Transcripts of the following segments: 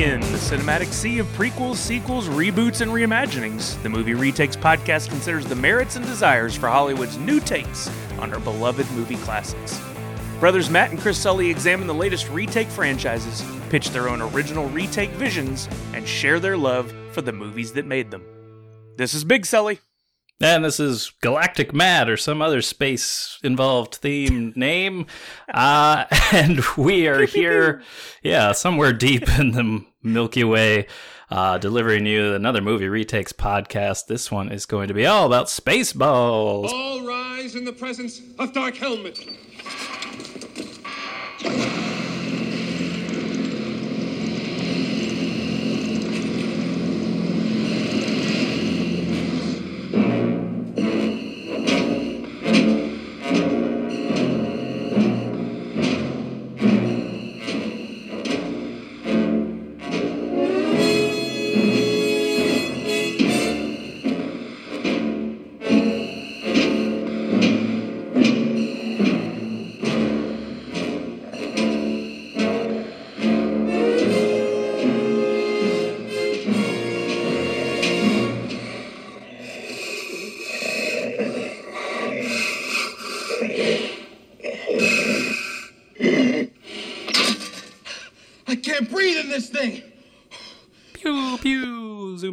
In the cinematic sea of prequels, sequels, reboots, and reimaginings, the Movie Retakes podcast considers the merits and desires for Hollywood's new takes on our beloved movie classics. Brothers Matt and Chris Sully examine the latest retake franchises, pitch their own original retake visions, and share their love for the movies that made them. This is Big Sully. And this is Galactic Mad or some other space involved theme name. Uh, and we are here, yeah, somewhere deep in the Milky Way, uh, delivering you another movie retakes podcast. This one is going to be all about Spaceballs. All rise in the presence of Dark Helmet.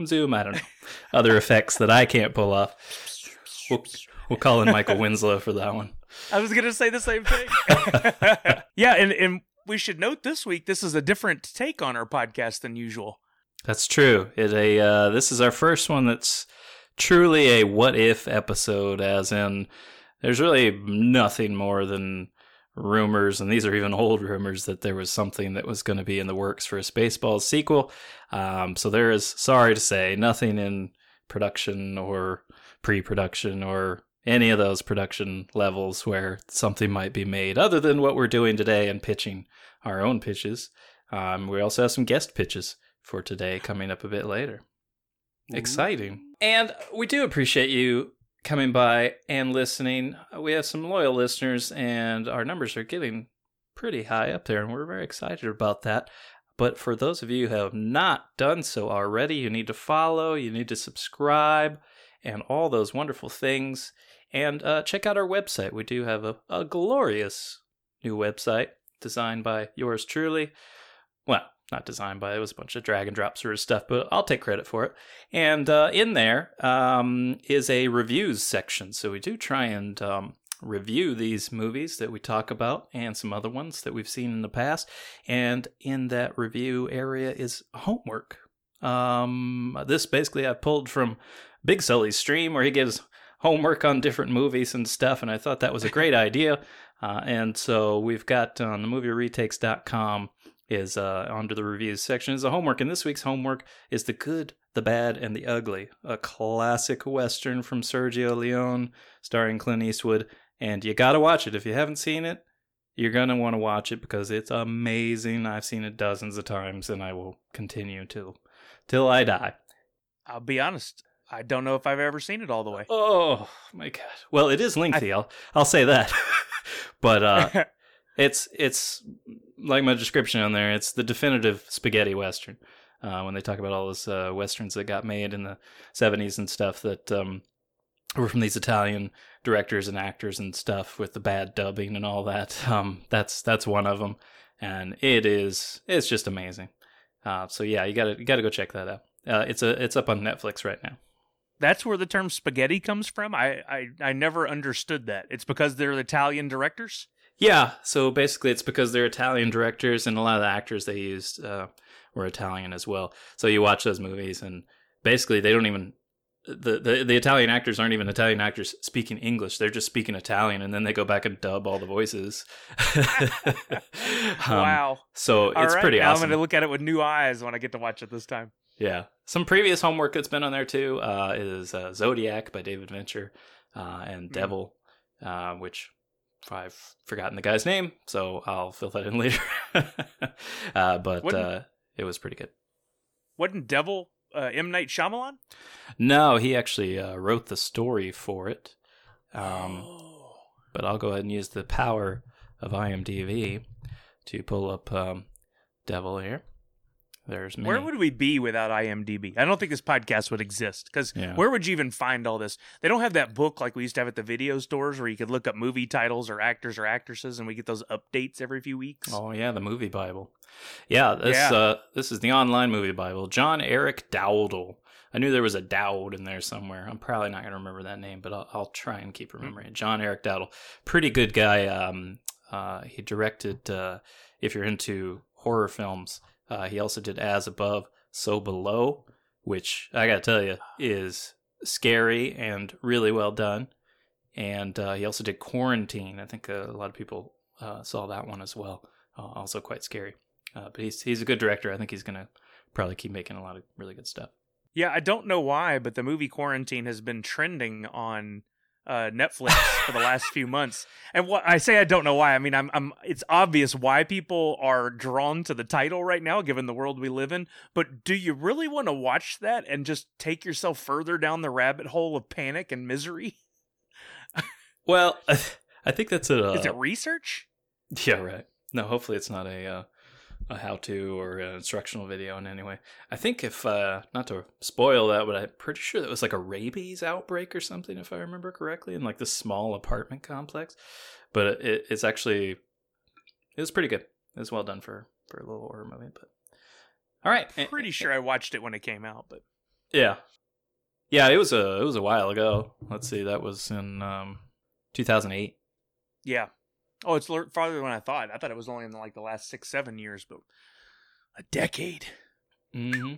Zoom. I don't know. Other effects that I can't pull off. We'll, we'll call in Michael Winslow for that one. I was gonna say the same thing. yeah, and, and we should note this week this is a different take on our podcast than usual. That's true. It a uh, this is our first one that's truly a what if episode, as in there's really nothing more than rumors, and these are even old rumors that there was something that was going to be in the works for a Spaceballs sequel. Um, so there is, sorry to say, nothing in production or pre-production or any of those production levels where something might be made other than what we're doing today and pitching our own pitches. Um, we also have some guest pitches for today coming up a bit later. Exciting. And we do appreciate you coming by and listening. We have some loyal listeners, and our numbers are getting pretty high up there, and we're very excited about that. But for those of you who have not done so already, you need to follow, you need to subscribe, and all those wonderful things. And uh, check out our website. We do have a, a glorious new website designed by yours truly. Well, not designed by it was a bunch of drag and drop sort of stuff, but I'll take credit for it. And uh, in there um, is a reviews section. So we do try and um, review these movies that we talk about and some other ones that we've seen in the past. And in that review area is homework. Um, this basically I pulled from Big Sully's stream where he gives homework on different movies and stuff, and I thought that was a great idea. Uh, and so we've got on the movieretakes.com is uh, under the reviews section is a homework, and this week's homework is the good, the bad, and the ugly, a classic western from Sergio Leone, starring Clint Eastwood. And you got to watch it if you haven't seen it. You're gonna want to watch it because it's amazing. I've seen it dozens of times, and I will continue till till I die. I'll be honest, I don't know if I've ever seen it all the way. Oh my god! Well, it is lengthy. I, will I'll say that, but uh, it's it's like my description on there. It's the definitive spaghetti western. Uh, when they talk about all those uh, westerns that got made in the '70s and stuff that um, were from these Italian directors and actors and stuff with the bad dubbing and all that. Um, that's that's one of them, and it is it's just amazing. Uh, so yeah, you gotta you gotta go check that out. Uh, it's a it's up on Netflix right now that's where the term spaghetti comes from. I, I I never understood that. It's because they're Italian directors. Yeah, so basically, it's because they're Italian directors, and a lot of the actors they used uh, were Italian as well. So you watch those movies, and basically, they don't even the, the the Italian actors aren't even Italian actors speaking English. They're just speaking Italian, and then they go back and dub all the voices. um, wow! So it's right, pretty awesome. I'm going to look at it with new eyes when I get to watch it this time. Yeah, some previous homework that's been on there too uh, is uh, Zodiac by David Fincher uh, and Devil, mm. which I've forgotten the guy's name, so I'll fill that in later. uh, but uh, it was pretty good. Wasn't Devil uh, M Night Shyamalan? No, he actually uh, wrote the story for it. Um, oh. But I'll go ahead and use the power of IMDb to pull up um, Devil here. There's many. Where would we be without IMDb? I don't think this podcast would exist because Yeah. where would you even find all this? They don't have that book like we used to have at the video stores where you could look up movie titles or actors or actresses and we get those updates every few weeks. Oh yeah, the movie Bible. Yeah, this Yeah. uh this is the online movie Bible. John Eric Dowdle. I knew there was a Dowd in there somewhere. I'm probably not gonna remember that name, but I'll, I'll try and keep remembering it. John Eric Dowdle, pretty good guy. Um, uh, he directed. Uh, if you're into horror films, uh, he also did As Above, So Below, which I gotta tell you is scary and really well done. And uh, he also did Quarantine. I think a lot of people uh, saw that one as well. Uh, also quite scary. Uh, but he's he's a good director. I think he's gonna probably keep making a lot of really good stuff. Yeah, I don't know why, but the movie Quarantine has been trending on uh, Netflix for the last few months. And what I say I don't know why. I mean, I'm, I'm. It's obvious why people are drawn to the title right now, given the world we live in. But do you really want to watch that and just take yourself further down the rabbit hole of panic and misery? Well, I think that's a Is it research? yeah right. No, hopefully it's not a uh, a how to or an instructional video in any way. I think if uh, not to spoil that, but I'm pretty sure that was like a rabies outbreak or something, if I remember correctly, in like this small apartment complex. But it, it's actually it was pretty good. It was well done for for a little horror movie. But all right, Pretty sure I watched it when it came out, but Yeah, yeah. It was a it was a while ago. Let's see, that was in um, 2008. yeah. Oh, it's farther than I thought. I thought it was only in like the last six, seven years, but a decade. Mm-hmm.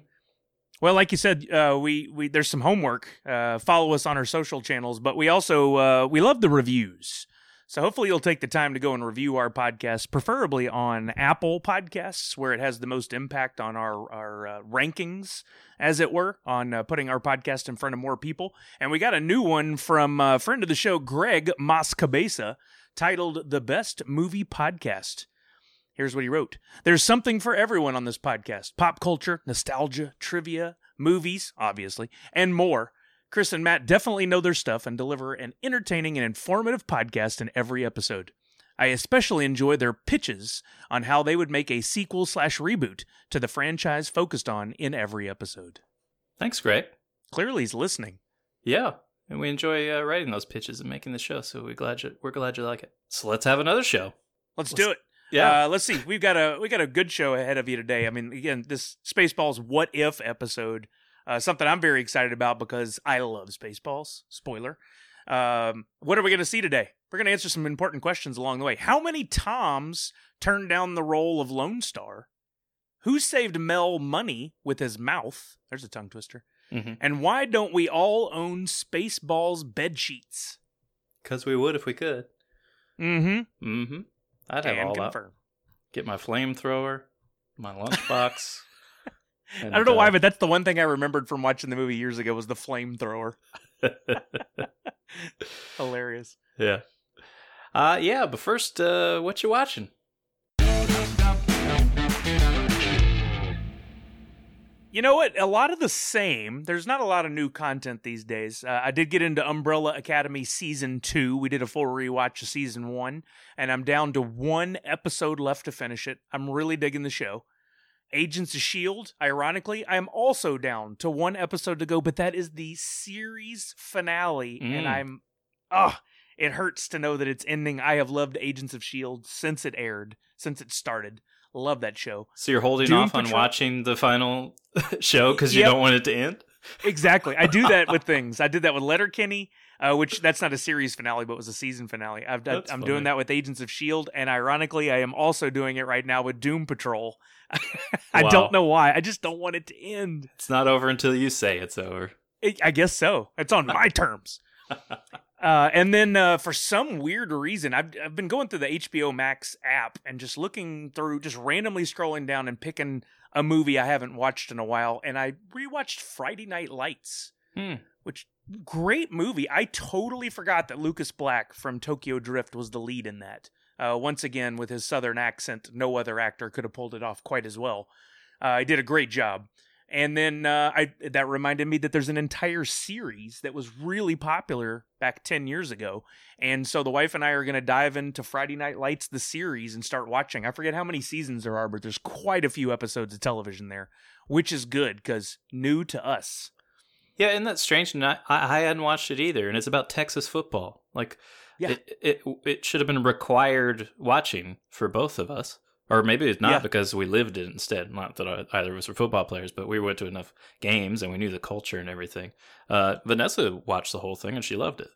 Well, like you said, uh, we we there's some homework. Uh, follow us on our social channels, but we also uh, we love the reviews. So hopefully you'll take the time to go and review our podcast, preferably on Apple Podcasts, where it has the most impact on our our uh, rankings, as it were, on uh, putting our podcast in front of more people. And we got a new one from a friend of the show, Greg Mascabeza, titled "The Best Movie Podcast." Here's what he wrote There's something for everyone on this podcast pop culture, nostalgia, trivia, movies, obviously, and more. Chris and Matt definitely know their stuff and deliver an entertaining and informative podcast in every episode. I especially enjoy their pitches on how they would make a sequel slash reboot to the franchise focused on in every episode. Thanks, Greg. Clearly, he's listening. Yeah, and we enjoy uh, writing those pitches and making the show. So we're glad you we're glad you like it. So let's have another show. Let's do it. Yeah. Uh, let's see. We've got a we got a good show ahead of you today. I mean, again, this Spaceballs What If episode, uh, something I'm very excited about because I love Spaceballs. Spoiler. Um, what are we going to see today? We're going to answer some important questions along the way. How many Toms turned down the role of Lone Star? Who saved Mel money with his mouth? There's a tongue twister. Mhm. And why don't we all own Spaceballs bed sheets? Because we would if we could. Mm-hmm. Mm-hmm. I'd have Can all that. confirm. Get my flamethrower, my lunchbox. I don't know why, but that's the one thing I remembered from watching the movie years ago was the flamethrower. Hilarious. yeah. Uh yeah, but first, uh, what you watching? You know what? A lot of the same. There's not a lot of new content these days. Uh, I did get into Umbrella Academy season two. We did a full rewatch of season one, and I'm down to one episode left to finish it. I'm really digging the show. Agents of S.H.I.E.L.D., ironically, I am also down to one episode to go, but that is the series finale, and Mm. I'm. Ah, it hurts to know that it's ending. I have loved Agents of S.H.I.E.L.D. since it aired, since it started. Love that show. So you're holding Doom off on watching the final show because you Yep. don't want it to end? Exactly. I do that with things. I did that with Letterkenny, uh, which that's not a series finale, but was a season finale. I've done, I'm funny. doing that with Agents of Shield, and ironically, I am also doing it right now with Doom Patrol. I Wow. don't know why. I just don't want it to end. It's not over until you say it's over. I guess so. It's on my terms. Uh, and then uh, for some weird reason, I've I've been going through the HBO Max app and just looking through, just randomly scrolling down and picking a movie I haven't watched in a while, and I rewatched Friday Night Lights, Hmm. which great movie. I totally forgot that Lucas Black from Tokyo Drift was the lead in that. Uh, once again, with his southern accent, no other actor could have pulled it off quite as well. Uh, he did a great job. And then uh, I that reminded me that there's an entire series that was really popular back 10 years ago. And so the wife and I are going to dive into Friday Night Lights, the series, and start watching. I forget how many seasons there are, but there's quite a few episodes of television there, which is good because new to us. Yeah, and that's strange. And I, I hadn't watched it either. And it's about Texas football. Like, Yeah. it, it, it should have been required watching for both of us. Or maybe it's not Yeah. because we lived it instead. Not that either of us were football players, but we went to enough games and we knew the culture and everything. Uh, Vanessa watched the whole thing and she loved it.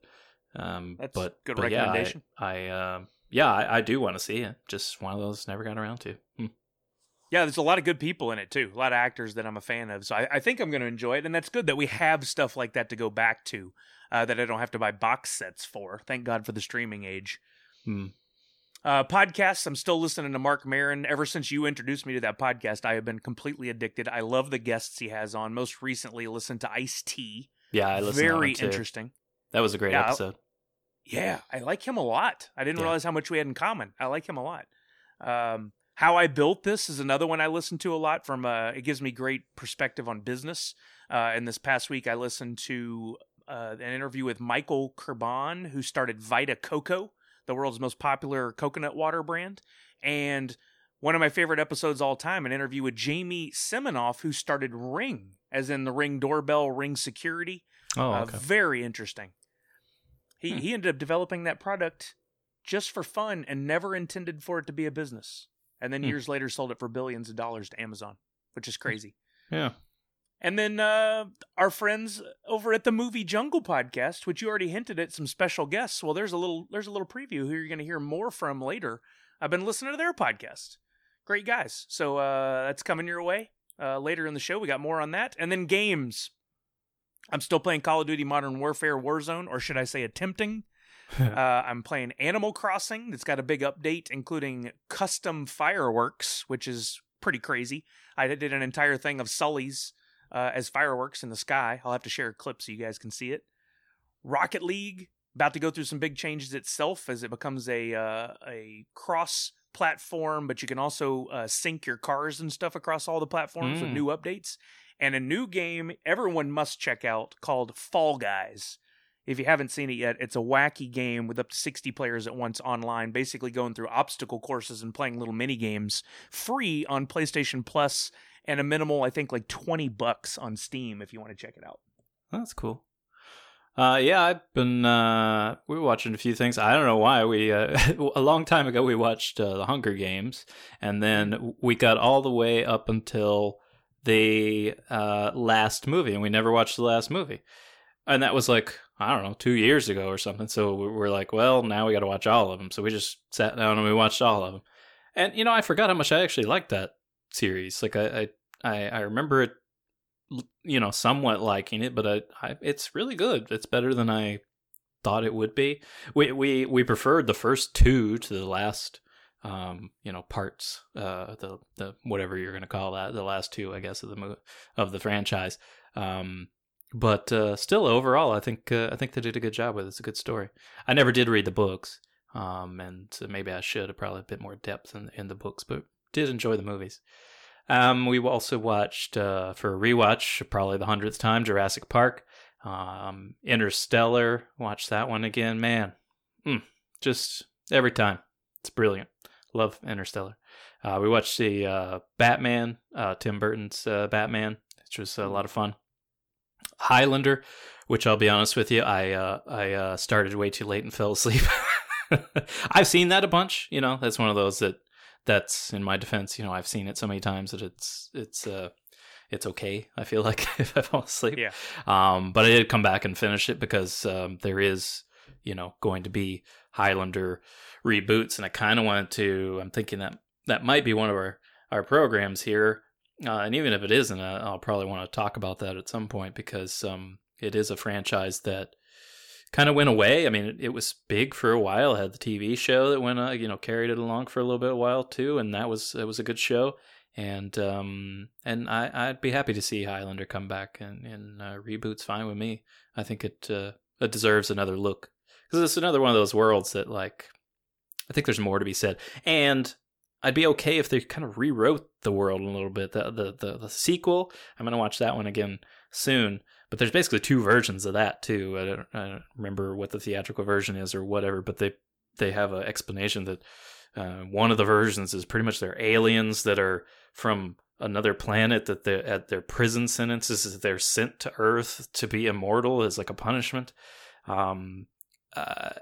Um, That's but, good but yeah, I- recommendation. I, um yeah, I, I do want to see it. Just one of those never got around to. Hmm. Yeah, there's a lot of good people in it too. A lot of actors that I'm a fan of. So I, I think I'm going to enjoy it. And that's good that we have stuff like that to go back to uh, that I don't have to buy box sets for. Thank God for the streaming age. Hmm. Uh, podcasts, I'm still listening to Marc Maron. Ever since you introduced me to that podcast, I have been completely addicted. I love the guests he has on. Most recently, listened to Ice T. Yeah, I listened to that Very too. interesting. That was a great Yeah, episode. Yeah, I like him a lot. I didn't Yeah. realize how much we had in common. I like him a lot. Um, how I built this is another one I listen to a lot. From uh, it gives me great perspective on business. Uh, and this past week, I listened to uh, an interview with Michael Kirban, who started Vita Coco, the world's most popular coconut water brand, and one of my favorite episodes all time, an interview with Jamie Siminoff, who started Ring, as in the Ring doorbell, Ring security. Oh, Uh, okay. very interesting. He Hmm. he ended up developing that product just for fun and never intended for it to be a business. And then Hmm. years later sold it for billions of dollars to Amazon, which is crazy. yeah. And then uh, our friends over at the Movie Jungle podcast, which you already hinted at some special guests. Well, there's a little there's a little preview who you're going to hear more from later. I've been listening to their podcast. Great guys. So uh, that's coming your way uh, later in the show. We got more on that, and then games. I'm still playing Call of Duty Modern Warfare Warzone, or should I say, attempting. uh, I'm playing Animal Crossing. That's got a big update, including custom fireworks, which is pretty crazy. I did an entire thing of Sully's uh, as fireworks in the sky. I'll have to share a clip so you guys can see it. Rocket League about to go through some big changes itself as it becomes a uh, a cross platform, but you can also uh, sync your cars and stuff across all the platforms with Mm. new updates. And a new game everyone must check out called Fall Guys. If you haven't seen it yet, it's a wacky game with up to 60 players at once online, basically going through obstacle courses and playing little mini games free on PlayStation Plus and a minimal, I think, like 20 bucks on Steam if you want to check it out. That's cool. Uh, yeah, I've been uh, we were watching a few things. I don't know why we uh, a long time ago we watched uh, the Hunger Games, and then we got all the way up until the uh, last movie, and we never watched the last movie. And that was like I don't know two years ago or something. So we we're like, well, now we got to watch all of them. So we just sat down and we watched all of them. And you know, I forgot how much I actually liked that series. Like I I I, remember it you know, somewhat liking it, but I, I, it's really good. It's better than I thought it would be. We we we preferred the first two to the last, um, you know, parts. Uh, the the whatever you're gonna call that, the last two, I guess, of the mo- of the franchise. Um, but uh, still, overall, I think uh, I think they did a good job with it. It's a good story. I never did read the books, um, and so maybe I should have probably a bit more depth in in the books, but did enjoy the movies. Um, we also watched uh, for a rewatch, probably the hundredth time, Jurassic Park, um, Interstellar. Watched that one again, man. Mm, just every time, it's brilliant. Love Interstellar. Uh, we watched the uh, Batman, uh, Tim Burton's uh, Batman, which was a lot of fun. Highlander, which I'll be honest with you, I uh, I started way too late and fell asleep. I've seen that a bunch. You know, that's one of those that that's in my defense. You know, I've seen it so many times that it's it's uh it's okay. I feel like if I fall asleep. Yeah. Um, but I did come back and finish it because um, there is you know going to be Highlander reboots, and I kind of wanted to. I'm thinking that that might be one of our our programs here. Uh, and even if it isn't, uh, I'll probably want to talk about that at some point because um, it is a franchise that kind of went away. I mean, it, it was big for a while. It had the TV show that went, uh, you know, carried it along for a little bit a while too, and that was it was a good show. And um, and I I'd be happy to see Highlander come back and and uh, reboots fine with me. I think it uh, it deserves another look because it's another one of those worlds that like I think there's more to be said. And I'd be okay if they kind of rewrote the world a little bit. The the the, the sequel, I'm gonna watch that one again soon. But there's basically two versions of that too. I don't, I don't remember what the theatrical version is or whatever, but they they have an explanation that uh, one of the versions is pretty much they're aliens that are from another planet that they're at their prison sentences they're sent to Earth to be immortal as like a punishment. Um, uh,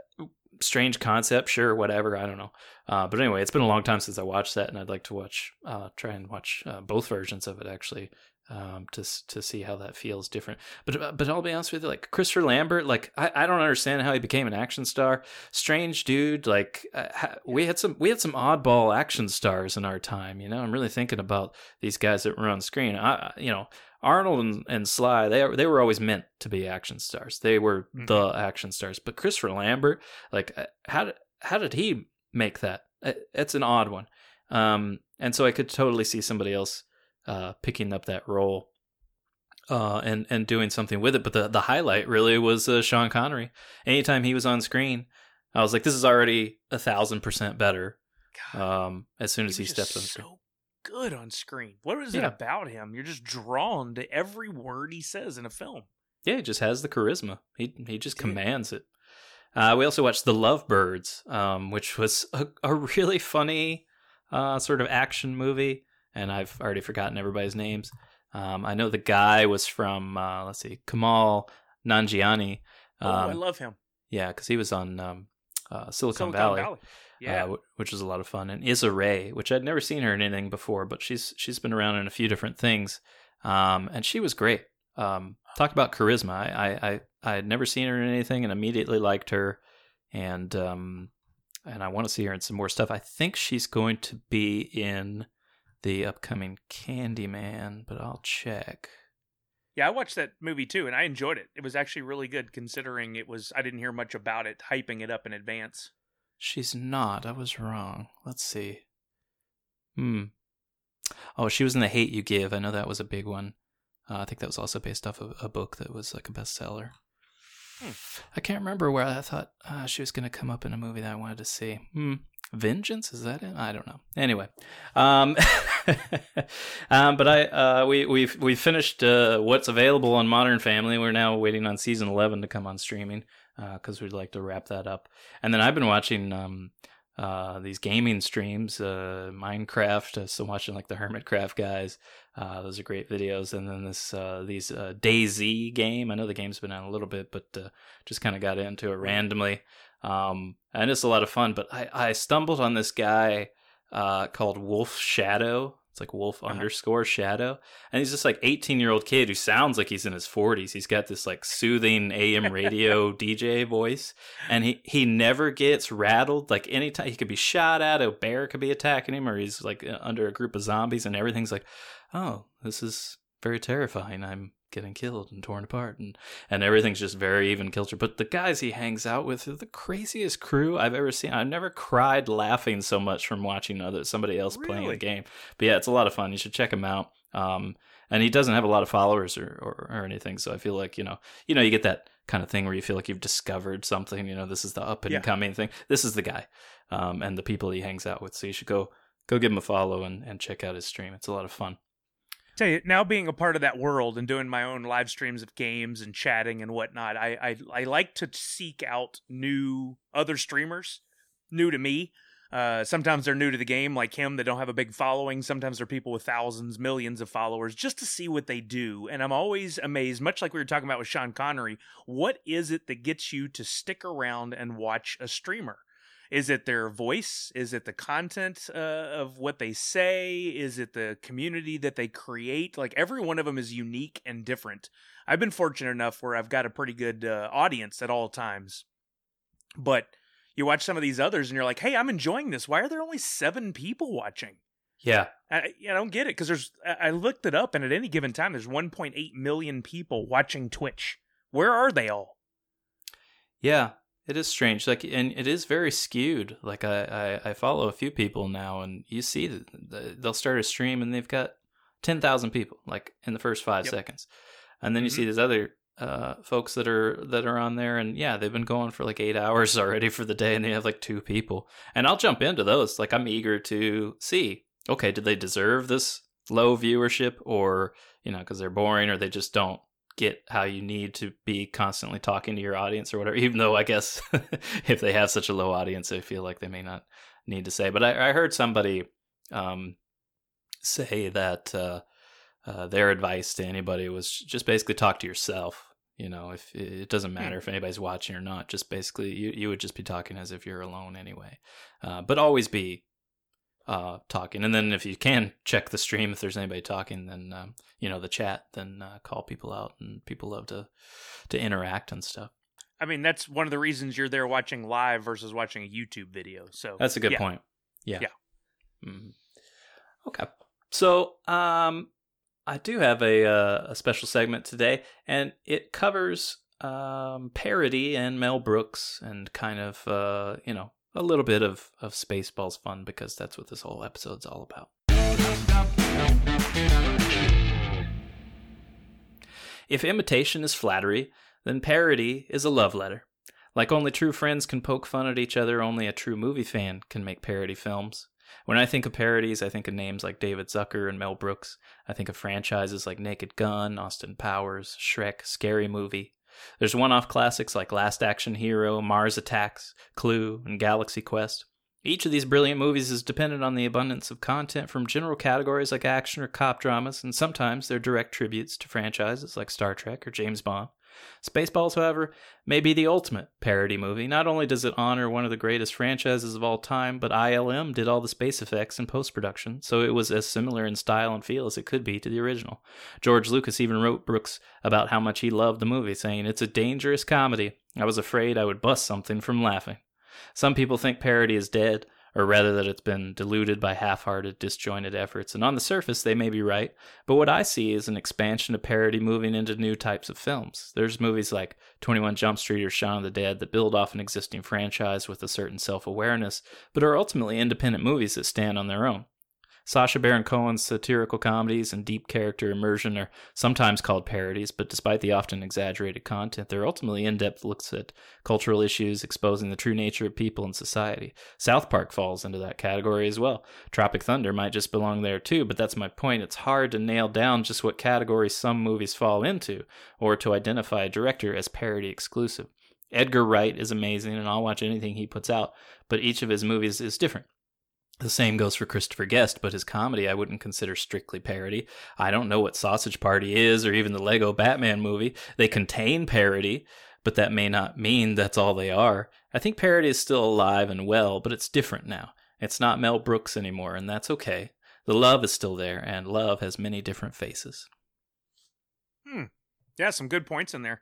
strange concept, sure, whatever. I don't know. Uh, but anyway, it's been a long time since I watched that, and I'd like to watch, uh, try and watch uh, both versions of it actually, um, to to see how that feels different. But uh, but I'll be honest with you, like Christopher Lambert, like I, I don't understand how he became an action star. Strange dude. Like uh, we had some we had some oddball action stars in our time. You know, I'm really thinking about these guys that were on screen. I you know. Arnold and, and Sly, they they were always meant to be action stars. They were mm-hmm. the action stars. But Christopher Lambert, like, uh, how did how did he make that? It's an odd one. Um, and so I could totally see somebody else uh, picking up that role uh, and and doing something with it. But the the highlight really was uh, Sean Connery. Anytime he was on screen, I was like, this is already a thousand percent better. Um, as soon as he, he steps on screen. So good on screen. What is yeah. it about him? You're just drawn to every word he says in a film. Yeah, he just has the charisma. He he just Dude. commands it. Uh, we also watched The Lovebirds, um, which was a, a really funny uh, sort of action movie and I've already forgotten everybody's names. Um, I know the guy was from uh, let's see, Kumail Nanjiani. Um, oh, I um, love him. Yeah, because he was on um, uh, Silicon, Silicon, Valley, Valley. Uh, yeah, uh, which was a lot of fun. And Issa Rae, which I'd never seen her in anything before, but she's she's been around in a few different things, um, and she was great. Um, talk about charisma. I, I I had never seen her in anything, and immediately liked her, and um, and I want to see her in some more stuff. I think she's going to be in the upcoming Candyman, but I'll check. Yeah, I watched that movie too, and I enjoyed it. It was actually really good, considering it was. I didn't hear much about it, hyping it up in advance. She's not. I was wrong. Let's see. Hmm. Oh, she was in The Hate You Give. I know that was a big one. Uh, I think that was also based off of a book that was like a bestseller. Hmm. I can't remember where I thought uh, she was going to come up in a movie that I wanted to see. Hmm. Vengeance is that it? I don't know. Anyway, um, um, but I uh, we we we finished uh, what's available on Modern Family. We're now waiting on season eleven to come on streaming because uh, we'd like to wrap that up. And then I've been watching um, uh, these gaming streams, uh, Minecraft. Uh, so watching like the Hermitcraft guys. Uh, those are great videos. And then this uh, these uh, DayZ game. I know the game's been out a little bit, but uh, just kind of got into it randomly. Um, and it's a lot of fun. But I, I stumbled on this guy uh, called Wolf Shadow. It's like Wolf uh-huh. underscore Shadow, and he's just like 18 year old kid who sounds like he's in his 40s. He's got this like soothing AM radio DJ voice, and he he never gets rattled. Like anytime he could be shot at, a bear could be attacking him, or he's like under a group of zombies, and everything's like, oh, this is very terrifying. I'm getting killed and torn apart and and everything's just very even kilter. But the guys he hangs out with are the craziest crew i've ever seen. I've never cried laughing so much from watching other somebody else really? playing a game. But yeah it's a lot of fun. You should check him out. Um, and he doesn't have a lot of followers or, or, or anything so i feel like you know you know you get that kind of thing where you feel like you've discovered something you know this is the up and yeah. coming thing. This is the guy um, and the people he hangs out with so you should go go give him a follow and, and check out his stream. It's a lot of fun tell you now being a part of that world and doing my own live streams of games and chatting and whatnot i i, I like to seek out new other streamers new to me. Uh, sometimes they're new to the game like him that don't have a big following. Sometimes they're people with thousands millions of followers just to see what they do. And i'm always amazed much like we were talking about with sean connery what is it that gets you to stick around and watch a streamer is it their voice? Is it the content uh, of what they say? Is it the community that they create? Like every one of them is unique and different. I've been fortunate enough where I've got a pretty good uh, audience at all times. But you watch some of these others and you're like, hey, I'm enjoying this. Why are there only seven people watching? Yeah. I, I don't get it because there's, I looked it up and at any given time, there's 1.8 million people watching Twitch. Where are they all? Yeah. It is strange, like, and it is very skewed. Like, I, I, I follow a few people now, and you see that they'll start a stream and they've got ten thousand people, like in the first five yep. seconds, and then you mm-hmm. see these other uh, folks that are that are on there, and yeah, they've been going for like eight hours already for the day, and they have like two people. And I'll jump into those. Like I'm eager to see. Okay, did they deserve this low viewership, or you know, because they're boring, or they just don't get how you need to be constantly talking to your audience or whatever. Even though I guess if they have such a low audience, they feel like they may not need to say. But I, I heard somebody um, say that uh, uh, their advice to anybody was just basically talk to yourself. You know, if it doesn't matter if anybody's watching or not, just basically you, you would just be talking as if you're alone anyway. Uh, but always be uh, talking. And then if you can check the stream, if there's anybody talking, then um, you know the chat, then uh, call people out, and people love to to interact and stuff. I mean, that's one of the reasons you're there watching live versus watching a YouTube video. So that's a good yeah. point. Yeah. Yeah. Mm-hmm. Okay. So, um, I do have a uh, a special segment today, and it covers um, parody and Mel Brooks and kind of uh, you know a little bit of of Spaceballs fun because that's what this whole episode's all about. If imitation is flattery, then parody is a love letter. Like only true friends can poke fun at each other, only a true movie fan can make parody films. When I think of parodies, I think of names like David Zucker and Mel Brooks. I think of franchises like Naked Gun, Austin Powers, Shrek, Scary Movie. There's one off classics like Last Action Hero, Mars Attacks, Clue, and Galaxy Quest. Each of these brilliant movies is dependent on the abundance of content from general categories like action or cop dramas, and sometimes they're direct tributes to franchises like Star Trek or James Bond. Spaceballs, however, may be the ultimate parody movie. Not only does it honor one of the greatest franchises of all time, but ILM did all the space effects in post production, so it was as similar in style and feel as it could be to the original. George Lucas even wrote Brooks about how much he loved the movie, saying, It's a dangerous comedy. I was afraid I would bust something from laughing. Some people think parody is dead, or rather that it's been diluted by half hearted, disjointed efforts, and on the surface they may be right, but what I see is an expansion of parody moving into new types of films. There's movies like 21 Jump Street or Shaun of the Dead that build off an existing franchise with a certain self awareness, but are ultimately independent movies that stand on their own. Sacha Baron Cohen's satirical comedies and deep character immersion are sometimes called parodies, but despite the often exaggerated content, they're ultimately in depth looks at cultural issues, exposing the true nature of people and society. South Park falls into that category as well. Tropic Thunder might just belong there too, but that's my point. It's hard to nail down just what category some movies fall into, or to identify a director as parody exclusive. Edgar Wright is amazing, and I'll watch anything he puts out, but each of his movies is different. The same goes for Christopher Guest, but his comedy I wouldn't consider strictly parody. I don't know what Sausage Party is or even the Lego Batman movie. They contain parody, but that may not mean that's all they are. I think parody is still alive and well, but it's different now. It's not Mel Brooks anymore, and that's okay. The love is still there, and love has many different faces. Hmm. Yeah, some good points in there.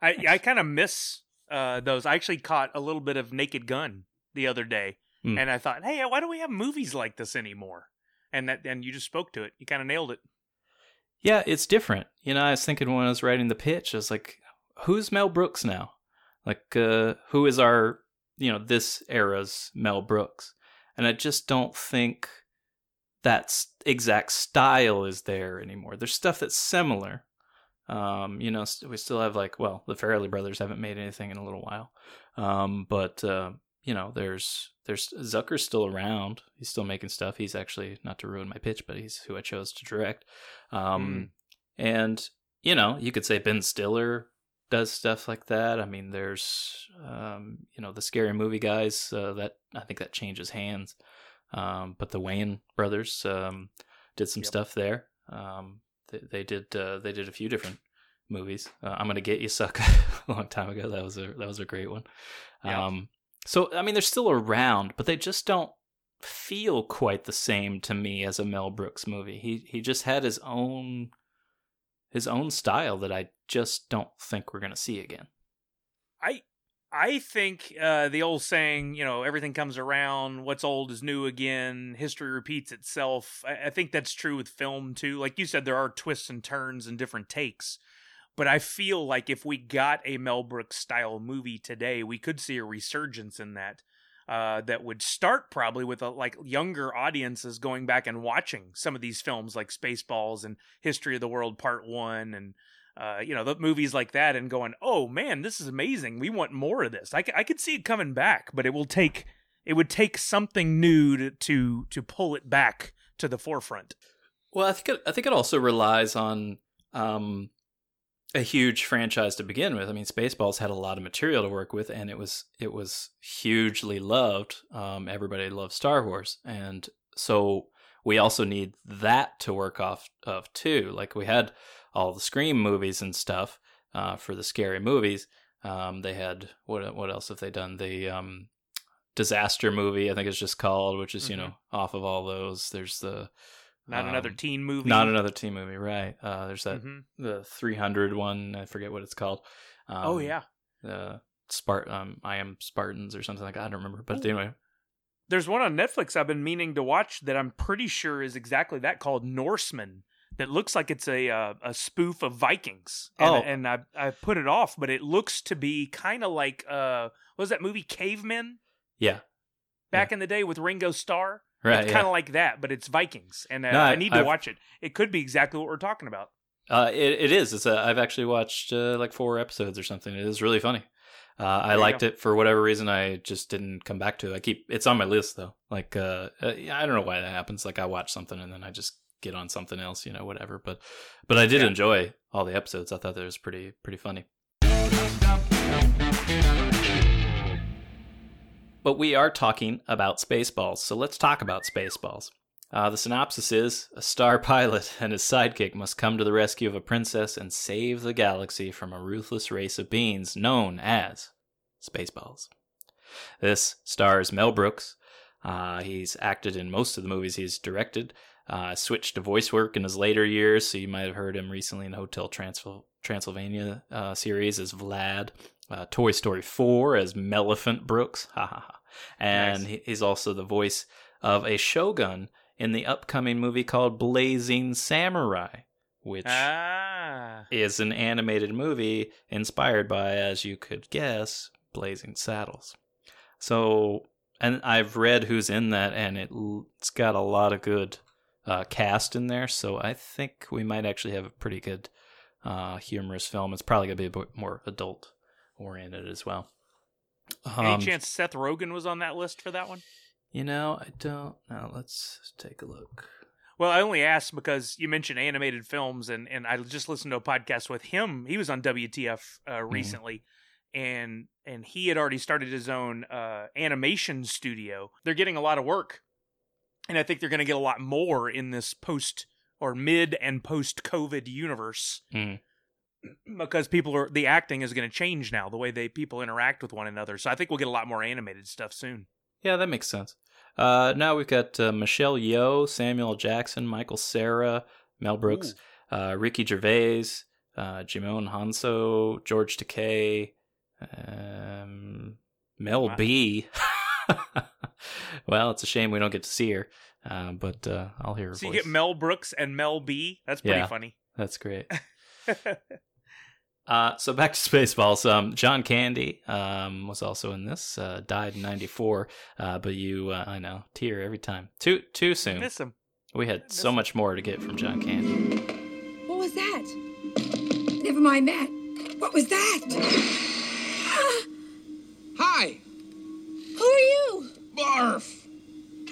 I I kind of miss uh, those. I actually caught a little bit of Naked Gun the other day Mm. And I thought, hey, why don't we have movies like this anymore? And that, and you just spoke to it. You kind of nailed it. Yeah, it's different. You know, I was thinking when I was writing the pitch, I was like, who's Mel Brooks now? Like, uh, who is our, you know, this era's Mel Brooks? And I just don't think that exact style is there anymore. There's stuff that's similar. Um, you know, we still have like, well, the Farrelly brothers haven't made anything in a little while. Um, but, uh, you know, there's there's Zucker's still around. He's still making stuff. He's actually not to ruin my pitch, but he's who I chose to direct. Um, mm. And you know, you could say Ben Stiller does stuff like that. I mean, there's um, you know the scary movie guys. Uh, that I think that changes hands. Um, but the Wayans brothers um, did some yep. stuff there. Um, they, they, did uh, they did a few different movies. Uh, I'm gonna get you, sucker. a long time ago. That was a that was a great one. Yep. Um, so I mean, they're still around, but they just don't feel quite the same to me as a Mel Brooks movie. He he just had his own his own style that I just don't think we're gonna see again. I I think uh, the old saying, you know, everything comes around. What's old is new again. History repeats itself. I, I think that's true with film too. Like you said, there are twists and turns and different takes. But I feel like if we got a Mel Brooks style movie today, we could see a resurgence in that. Uh, that would start probably with a, like younger audiences going back and watching some of these films like Spaceballs and History of the World Part One and uh, you know, the movies like that, and going, "Oh man, this is amazing. We want more of this." I, c- I could see it coming back, but it will take it would take something new to to, to pull it back to the forefront. Well, I think it, I think it also relies on um, a huge franchise to begin with. I mean, Spaceballs had a lot of material to work with, and it was it was hugely loved. Um, everybody loved Star Wars, and so we also need that to work off of too. Like we had all the Scream movies and stuff uh, for the scary movies. Um, they had what what else have they done? The um, disaster movie, I think it's just called, which is you know off of all those. There's the Not another um, teen movie. not another teen movie, right? Uh, there's that Mhm. the 300 one. I forget what it's called. Um, oh yeah. the Spart. Um, I am Spartans or something like that. I don't remember. But Ooh. anyway, There's one on Netflix I've been meaning to watch that I'm pretty sure is exactly that called Norseman. That looks like it's a uh, a spoof of Vikings. And, Oh. and I I put it off, but it looks to be kind of like uh what was that movie Cavemen yeah, back in the day with Ringo Starr? Right. it's yeah. kind of like that, but it's Vikings, and uh, No, I, I- need to I've- watch it. It could be exactly what we're talking about. Uh, it, it is. It's a, I've actually watched uh, like four episodes or something. It is really funny. Uh, I liked go. it for whatever reason. I just didn't come back to it. I keep it's on my list though. Like uh, uh, I don't know why that happens. Like I watch something and then I just get on something else, you know, whatever. But but I did Yeah. enjoy all the episodes. I thought that was pretty pretty funny. But we are talking about Spaceballs, so let's talk about Spaceballs. Uh, the synopsis is a star pilot and his sidekick must come to the rescue of a princess and save the galaxy from a ruthless race of beings known as Spaceballs. This stars Mel Brooks. Uh, he's acted in most of the movies he's directed. Uh, switched to voice work in his later years, so you might have heard him recently in the Hotel Transylv- Transylvania uh, series as Vlad. Uh, Toy Story 4 as Melephant Brooks. Ha ha ha. And Nice. he's also the voice of a shogun in the upcoming movie called Blazing Samurai, which Ah, is an animated movie inspired by, as you could guess, Blazing Saddles. So, and I've read who's in that, and it, it's got a lot of good uh, cast in there. So I think we might actually have a pretty good uh, humorous film. It's probably gonna be a bit more adult oriented as well. Any Um, chance Seth Rogen was on that list for that one? You know, I don't. Now let's take a look. Well, I only asked because you mentioned animated films, and, and I just listened to a podcast with him. He was on WTF uh, Mm-hmm. recently, and and he had already started his own uh, animation studio. They're getting a lot of work, and I think they're going to get a lot more in this post or mid and post COVID universe Mm. Because people are the acting is going to change now the way they people interact with one another. So I think we'll get a lot more animated stuff soon. Yeah, that makes sense. Uh, now we've got uh, Michelle Yeoh, Samuel Jackson, Michael Cera, Mel Brooks, uh, Ricky Gervais, uh, Djimon Hounsou, George Takei, um, Mel Wow. B. well, it's a shame we don't get to see her, uh, but uh, I'll hear her So you get Mel Brooks and Mel B. That's pretty Yeah. funny. That's great. Uh, so back to Spaceballs. Um, John Candy um, was also in this. Uh, died in '94. Uh, but you, uh, I know, tear every time. Too too soon. Miss him. We had so much more to get from John Candy. What was that? Never mind that. What was that? Ah, Hi! who are you? Barf!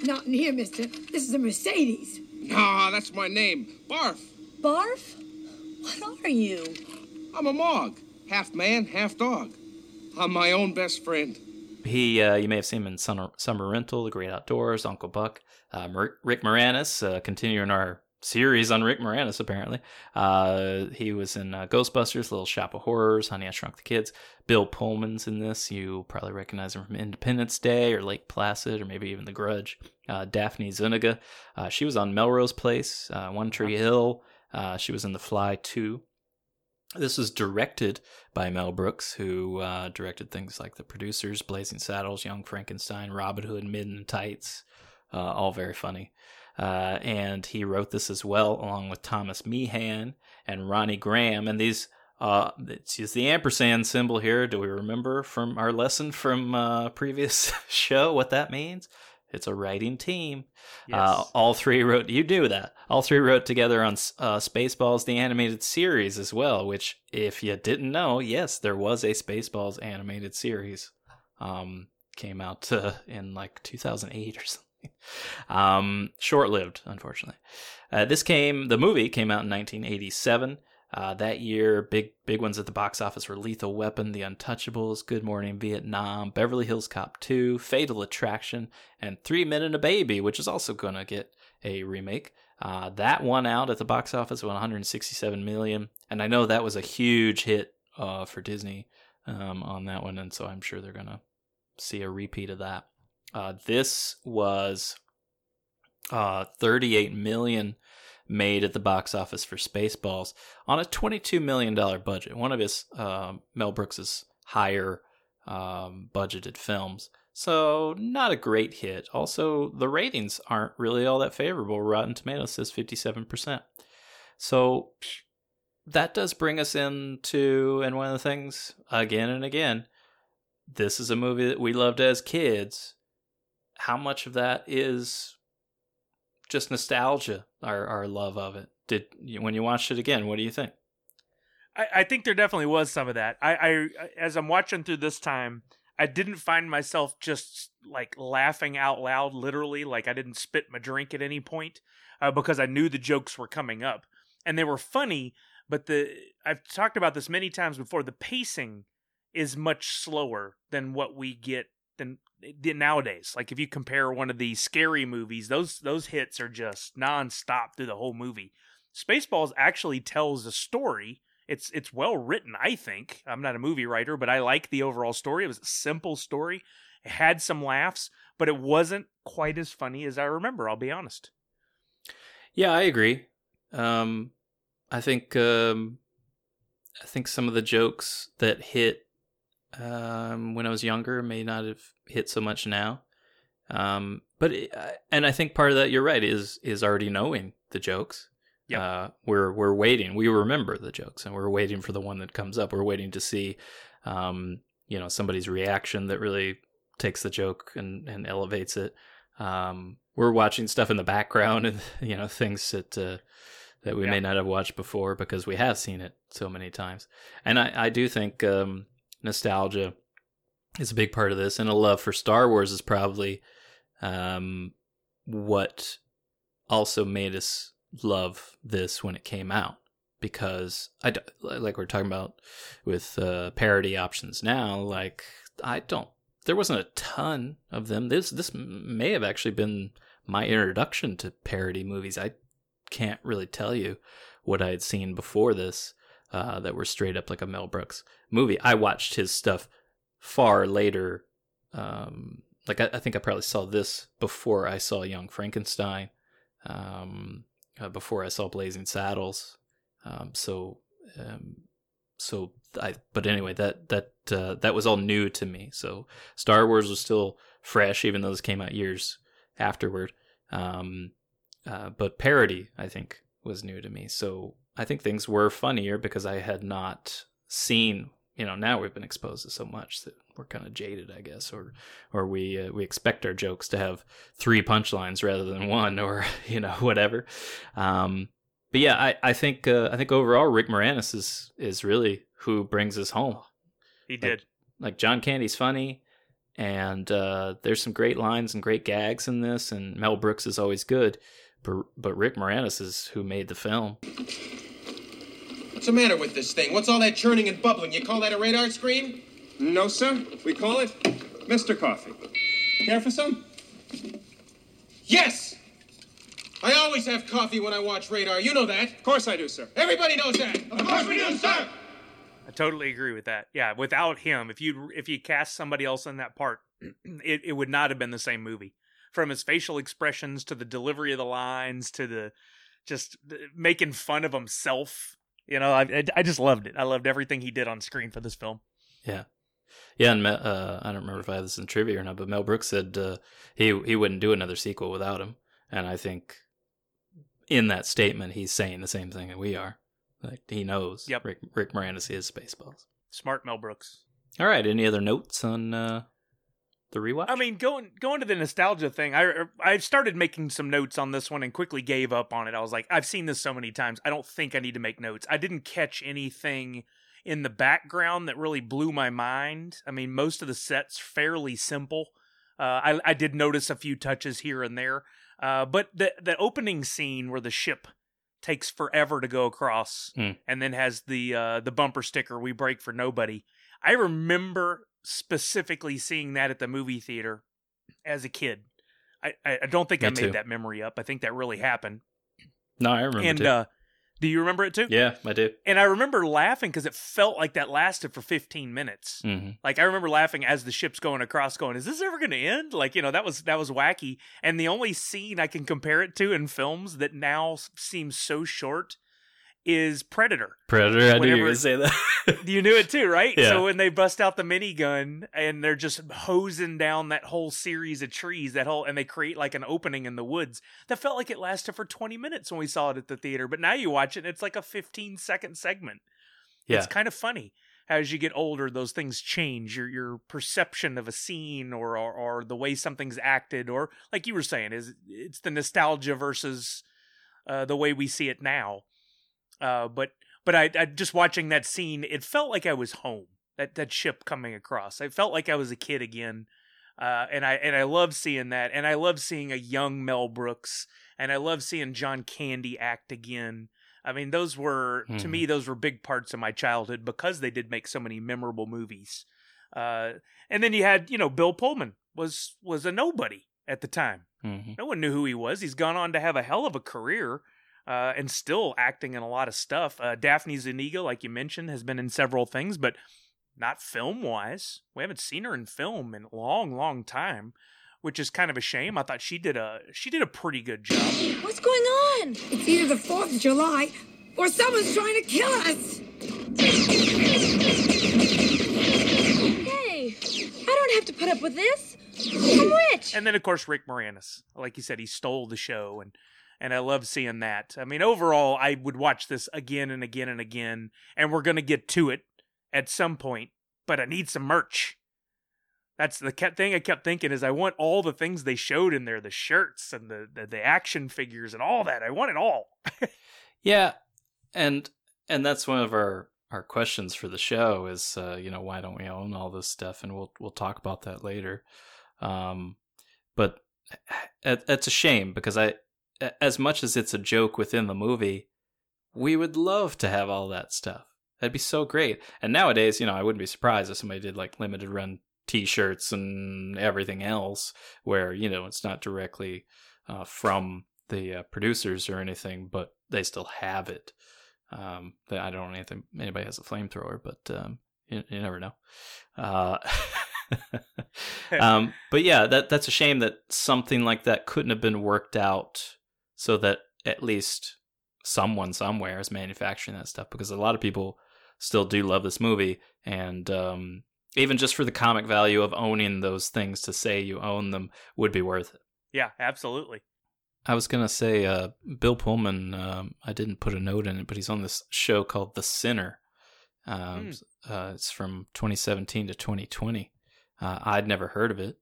Not in here, mister. This is a Mercedes. Nah, that's my name. Barf! Barf? What are you? I'm a Mog. Half man, half dog. I'm my own best friend. He, uh, you may have seen him in Summer, Summer Rental, The Great Outdoors, Uncle Buck. Uh, Mer- Rick Moranis, uh, continuing our series on Rick Moranis, apparently. Uh, he was in uh, Ghostbusters, Little Shop of Horrors, Honey, I Shrunk the Kids. Bill Pullman's in this. You probably recognize him from Independence Day or Lake Placid or maybe even The Grudge. Uh, Daphne Zuniga. Uh, she was on Melrose Place, uh, One Tree Hill. Uh, she was in The Fly 2. This was directed by Mel Brooks, who uh, directed things like The Producers, Blazing Saddles, Young Frankenstein, Robin Hood, Men in Tights, uh, all very funny. Uh, and he wrote this as well, along with Thomas Meehan and Ronnie Graham. And these, uh, it's just the ampersand symbol here. Do we remember from our lesson from uh, previous show what that means? It's a writing team. Yes. Uh, all three wrote. You do that. All three wrote together on uh, Spaceballs, the animated series, as well. Which, if you didn't know, yes, there was a Spaceballs animated series. Um, came out uh, in like 2008 or something. Um, short-lived, unfortunately. Uh, this came. The movie came out in 1987. Uh, that year, big big ones at the box office were Lethal Weapon, The Untouchables, Good Morning Vietnam, Beverly Hills Cop 2, Fatal Attraction, and Three Men and a Baby, which is also going to get a remake. Uh, that one out at the box office went 167 million, and I know that was a huge hit uh, for Disney um, on that one, and so I'm sure they're going to see a repeat of that. Uh, this was uh, 38 million made at the box office for Spaceballs on a $22 million budget. One of his, uh, Mel Brooks's higher um, budgeted films. So, not a great hit. Also, the ratings aren't really all that favorable. Rotten Tomatoes says 57%. So, that does bring us into, and one of the things, again and again, this is a movie that we loved as kids. How much of that is just nostalgia, our our love of it. Did when you watched it again, what do you think? I, I think there definitely was some of that. I, I as I'm watching through this time, I didn't find myself just like laughing out loud, literally. Like I didn't spit my drink at any point uh, because I knew the jokes were coming up and they were funny. But the I've talked about this many times before. The pacing is much slower than what we get than nowadays. Like if you compare one of the scary movies, those those hits are just nonstop through the whole movie. Spaceballs actually tells a story. It's it's well written, I think. I'm not a movie writer, but I like the overall story. It was a simple story. It had some laughs, but it wasn't quite as funny as I remember, I'll be honest. Yeah, I agree. Um I think um I think some of the jokes that hit um, when I was younger may not have hit so much now. Um, but it, and I think part of that you're right is is already knowing the jokes. Yeah, uh, we're we're waiting. We remember the jokes, and we're waiting for the one that comes up. We're waiting to see, um, you know, somebody's reaction that really takes the joke and and elevates it. Um, we're watching stuff in the background, and you know, things that uh, that we yeah. may not have watched before because we have seen it so many times. And I I do think um, nostalgia is a big part of this, and a love for Star Wars is probably um, what also made us love this when it came out. Because I like we're talking about with uh, parody options now. Like I don't, there wasn't a ton of them. This this may have actually been my introduction to parody movies. I can't really tell you what I had seen before this uh, that were straight up like a Mel Brooks movie. I watched his stuff far later. Um, like I, I, think I probably saw this before I saw Young Frankenstein, um, uh, before I saw Blazing Saddles. Um, so, um, so I. But anyway, that that uh, that was all new to me. So Star Wars was still fresh, even though this came out years afterward. Um, uh, but parody, I think, was new to me. So I think things were funnier because I had not seen. You know, now we've been exposed to so much that we're kind of jaded, I guess, or or we uh, we expect our jokes to have three punchlines rather than one, or you know, whatever. Um, but yeah, I I think uh, I think overall Rick Moranis is is really who brings us home. He did. Like, like John Candy's funny, and uh, there's some great lines and great gags in this, and Mel Brooks is always good. But, but Rick Moranis is who made the film. What's the matter with this thing? What's all that churning and bubbling? You call that a radar screen? No, sir. We call it Mr. Coffee. Care for some? Yes! I always have coffee when I watch radar. You know that. Of course I do, sir. Everybody knows that. Of course we do, sir. I totally agree with that. Yeah, without him, if you if you cast somebody else in that part, it, it would not have been the same movie from his facial expressions to the delivery of the lines to the just uh, making fun of himself. You know, I I just loved it. I loved everything he did on screen for this film. Yeah, yeah, and uh, I don't remember if I had this in trivia or not, but Mel Brooks said uh, he he wouldn't do another sequel without him, and I think in that statement he's saying the same thing that we are. Like he knows. Yep. Rick Rick Moranis is Spaceballs. Smart Mel Brooks. All right. Any other notes on uh, the rewatch. I mean, going going to the nostalgia thing, I I started making some notes on this one and quickly gave up on it. I was like, I've seen this so many times. I don't think I need to make notes. I didn't catch anything in the background that really blew my mind. I mean, most of the sets fairly simple. Uh, I I did notice a few touches here and there, uh, but the the opening scene where the ship takes forever to go across Hmm. and then has the uh, the bumper sticker "We break for nobody." I remember specifically seeing that at the movie theater as a kid. I, I don't think Me I made too. that memory up. I think that really happened. no, I remember. and too. uh, do you remember it too? yeah, I do. And I remember laughing because it felt like that lasted for 15 minutes. hmm Like I remember laughing as the ship's going across, going, "Is this ever going to end?" Like you know that was that was wacky. And the only scene I can compare it to in films that now seems so short is Predator. Predator. I knew you were to say that. You knew it too, right? Yeah. So when they bust out the minigun and they're just hosing down that whole series of trees, that whole, and they create like an opening in the woods, that felt like it lasted for 20 minutes when we saw it at the theater. But now you watch it, and it's like a 15 second segment. yeah. It's kind of funny. As you get older, those things change. Your your perception of a scene or, or or the way something's acted, or like you were saying, is it's the nostalgia versus uh, the way we see it now. Uh, but but I, I just watching that scene, it felt like I was home. That that ship coming across, I felt like I was a kid again. Uh, and I and I love seeing that, and I love seeing a young Mel Brooks, and I love seeing John Candy act again. I mean, those were to Mhm. me those were big parts of my childhood because they did make so many memorable movies. Uh, and then you had you know Bill Pullman was was a nobody at the time. hmm No one knew who he was. He's gone on to have a hell of a career uh, and still acting in a lot of stuff. Uh, Daphne Zuniga, like you mentioned, has been in several things, but not film wise. We haven't seen her in film in a long, long time, which is kind of a shame. I thought she did a she did a pretty good job. What's going on? It's either the 4th of July or someone's trying to kill us. Hey, I don't have to put up with this. I'm rich. And then of course Rick Moranis, like you said, he stole the show and and I love seeing that. I mean, overall, I would watch this again and again and again, and we're gonna get to it at some point. But I need some merch. That's the thing I kept thinking is I want all the things they showed in there, the shirts and the the, the action figures and all that. I want it all. Yeah, and and that's one of our our questions for the show is uh, you know why don't we own all this stuff, and we'll we'll talk about that later. Um, but it, it's a shame because I, as much as it's a joke within the movie, we would love to have all that stuff. That'd be so great. And nowadays, you know, I wouldn't be surprised if somebody did like limited run T-shirts and everything else, where you know it's not directly uh, from the uh, producers or anything, but they still have it. Um, I don't know anything anybody has a flamethrower, but um, you, you never know. Uh, um, but yeah, that that's a shame that something like that couldn't have been worked out so that at least someone somewhere is manufacturing that stuff because a lot of people still do love this movie and um, even just for the comic value of owning those things to say you own them would be worth it. Yeah, absolutely. I was gonna say, uh, Bill Pullman. Um, I didn't put a note in it, but he's on this show called The Sinner. Um, uh, it's from 2017 to 2020. Uh, I'd never heard of it,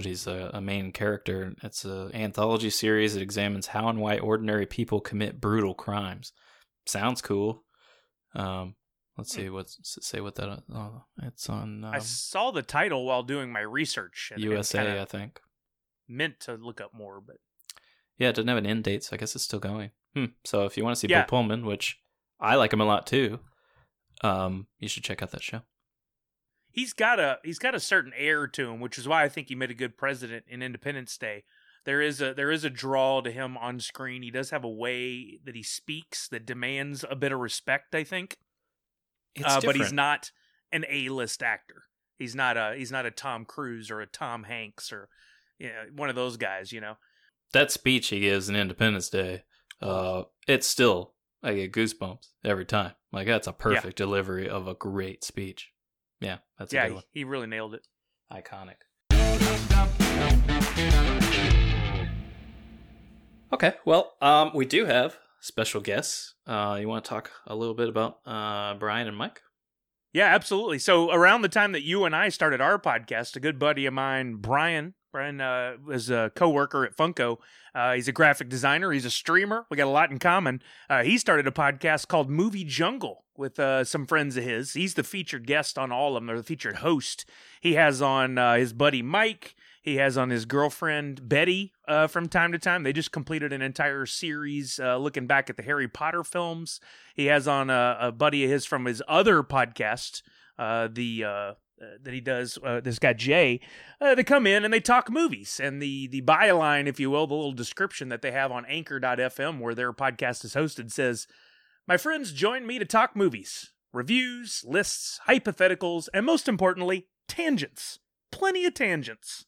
but he's a, a main character. It's an anthology series that examines how and why ordinary people commit brutal crimes. Sounds cool. Um, let's see what's say what that. Uh, it's on um, I saw the title while doing my research. USA, I think. meant to look up more, but Yeah, it doesn't have an end date, so I guess it's still going. Hmm. So if you want to see Yeah. Bill Pullman, which I like him a lot too, um, you should check out that show. He's got a he's got a certain air to him, which is why I think he made a good president in Independence Day. There is a there is a draw to him on screen. He does have a way that he speaks that demands a bit of respect. I think, It's uh, but he's not an A list actor. He's not a he's not a Tom Cruise or a Tom Hanks or you know, one of those guys. You know, That speech he gives in Independence Day, uh, it's still I get goosebumps every time. Like that's a perfect delivery of a great speech. Yeah, that's a yeah, good he, he really nailed it. Iconic. Okay, well, um, we do have special guests. Uh, you want to talk a little bit about uh, Brian and Mike? Yeah, absolutely. So around the time that you and I started our podcast, a good buddy of mine, Brian, Brian uh, was a coworker at Funko. Uh, he's a graphic designer. He's a streamer. We got a lot in common. Uh, he started a podcast called Movie Jungle with uh, some friends of his. He's the featured guest on all of them, or the featured host. He has on uh, his buddy Mike. He has on his girlfriend Betty uh, from time to time. They just completed an entire series looking back at the Harry Potter films. He has on a, a buddy of his from his other podcast, the uh, that he does. Uh, this guy Jay. Uh, they come in and they talk movies, and the the byline, if you will, the little description that they have on Anchor.fm, where their podcast is hosted, says, "My friends join me to talk movies, reviews, lists, hypotheticals, and most importantly, tangents. Plenty of tangents."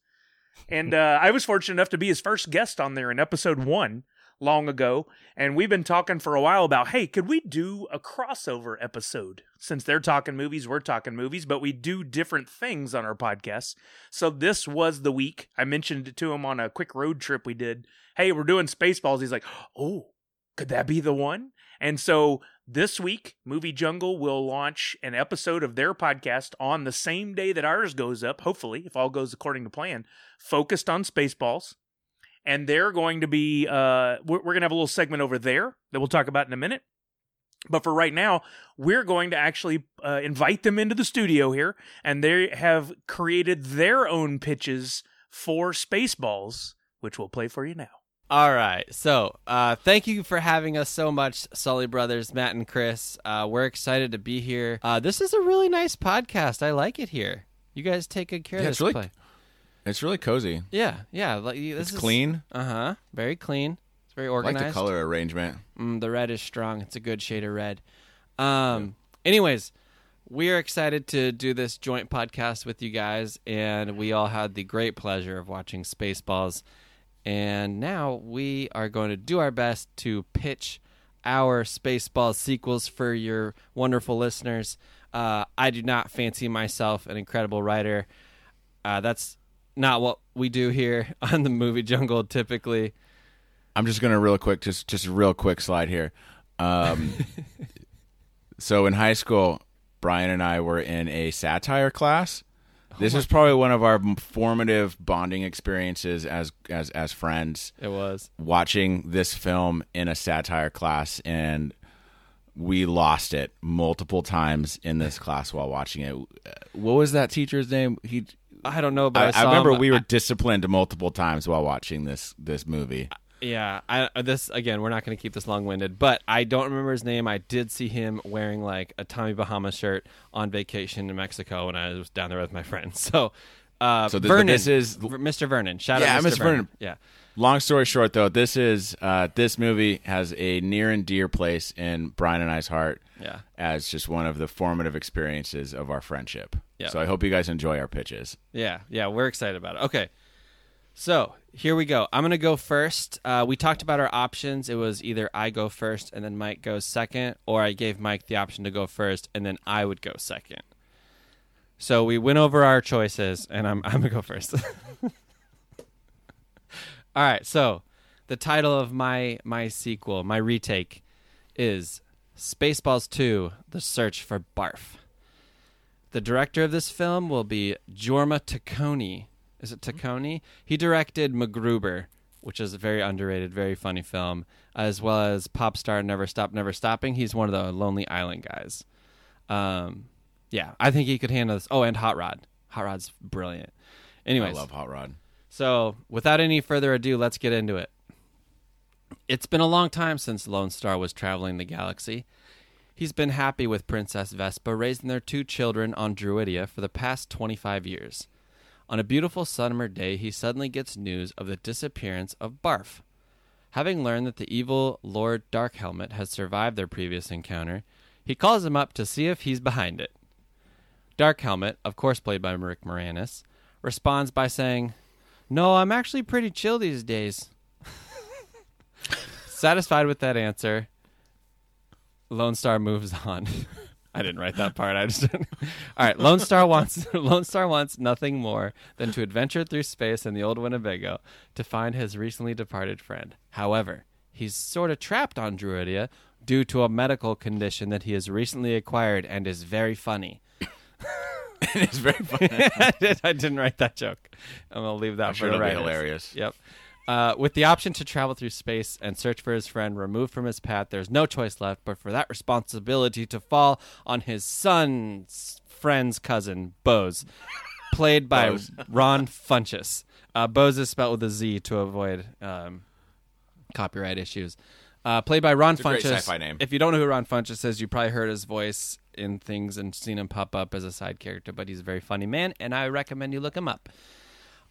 And uh, I was fortunate enough to be his first guest on there in episode one long ago. And we've been talking for a while about, hey, could we do a crossover episode? Since they're talking movies, we're talking movies, but we do different things on our podcast. So this was the week. I mentioned it to him on a quick road trip we did. Hey, we're doing Spaceballs. He's like, oh, could that be the one? And so this week, Movie Jungle will launch an episode of their podcast on the same day that ours goes up, hopefully, if all goes according to plan, focused on Spaceballs. And they're going to be, uh, we're, we're going to have a little segment over there that we'll talk about in a minute. But for right now, we're going to actually uh, invite them into the studio here, and they have created their own pitches for Spaceballs, which we'll play for you now. All right. So, uh, thank you for having us so much, Sully Brothers, Matt and Chris. Uh, we're excited to be here. Uh, this is a really nice podcast. I like it here. You guys take good care Yeah, of it's this really- play. It's really cozy. Yeah, yeah. Like, this It's is, clean. Uh huh. Very clean. It's very I like organized. the color arrangement. Mm, the red is strong. It's a good shade of red. Um. Anyways, we are excited to do this joint podcast with you guys, and we all had the great pleasure of watching Spaceballs. And now we are going to do our best to pitch our Spaceballs sequels for your wonderful listeners. Uh, I do not fancy myself an incredible writer. Uh, that's not what we do here on the movie jungle typically. I'm just gonna real quick, just just a real quick slide here. Um, so in high school, Brian and I were in a satire class. This is probably one of our formative bonding experiences as as as friends. It was. Watching this film in a satire class, and we lost it multiple times in this class while watching it. What was that teacher's name? He I don't know, but I, I, I remember him- we were I- disciplined multiple times while watching this this movie. yeah, I uh, this again. We're not going to keep this long winded, but I don't remember his name. I did see him wearing like a Tommy Bahama shirt on vacation in Mexico when I was down there with my friends. So, uh, So th- Vernon, this is- Mr. Vernon. Shout Yeah, out, Mr. Mr. Vernon. Yeah, Long story short, though, this is uh, this movie has a near and dear place in Brian and I's heart. Yeah. as just one of the formative experiences of our friendship. Yeah. So I hope you guys enjoy our pitches. yeah, yeah. We're excited about it. Okay, so here we go. I'm going to go first. Uh, we talked about our options. It was either I go first and then Mike goes second, or I gave Mike the option to go first and then I would go second. So we went over our choices, and I'm I'm gonna go first. All right. So the title of my my sequel, my retake, is Spaceballs 2: The Search for Barf. The director of this film will be Jorma Taccone. Is it Taccone? He directed MacGruber, which is a very underrated, very funny film, as well as Pop Star Never Stop Never Stopping. He's one of the Lonely Island guys. Um, yeah, I think he could handle this. Oh, and Hot Rod. Hot Rod's brilliant. Anyways, I love Hot Rod. so, without any further ado, let's get into it. It's been a long time since Lone Star was traveling the galaxy. He's been happy with Princess Vespa, raising their two children on Druidia for the past 25 years. On a beautiful summer day, he suddenly gets news of the disappearance of Barf. Having learned that the evil Lord Darkhelmet has survived their previous encounter, he calls him up to see if he's behind it. Darkhelmet, of course played by Rick Moranis, responds by saying, No, I'm actually pretty chill these days. Satisfied with that answer, Lone Star moves on. I didn't write that part. I just did. All right, Lone Star wants Lone Star wants nothing more than to adventure through space in the old Winnebago to find his recently departed friend. However, he's sort of trapped on Druidia due to a medical condition that he has recently acquired and is very funny. it's very funny. I, did, I didn't write that joke. I'm gonna leave that I'm for sure the it'll be writers. hilarious. Yep. Uh, with the option to travel through space and search for his friend removed from his path, there's no choice left but for that responsibility to fall on his son's friend's cousin, Bose, played by Bose. Ron Funches. Uh, Bose is spelled with a Z to avoid um, copyright issues. Uh, played by Ron a Funches. If you don't know who Ron Funches is, you probably heard his voice in things and seen him pop up as a side character, but he's a very funny man, and I recommend you look him up.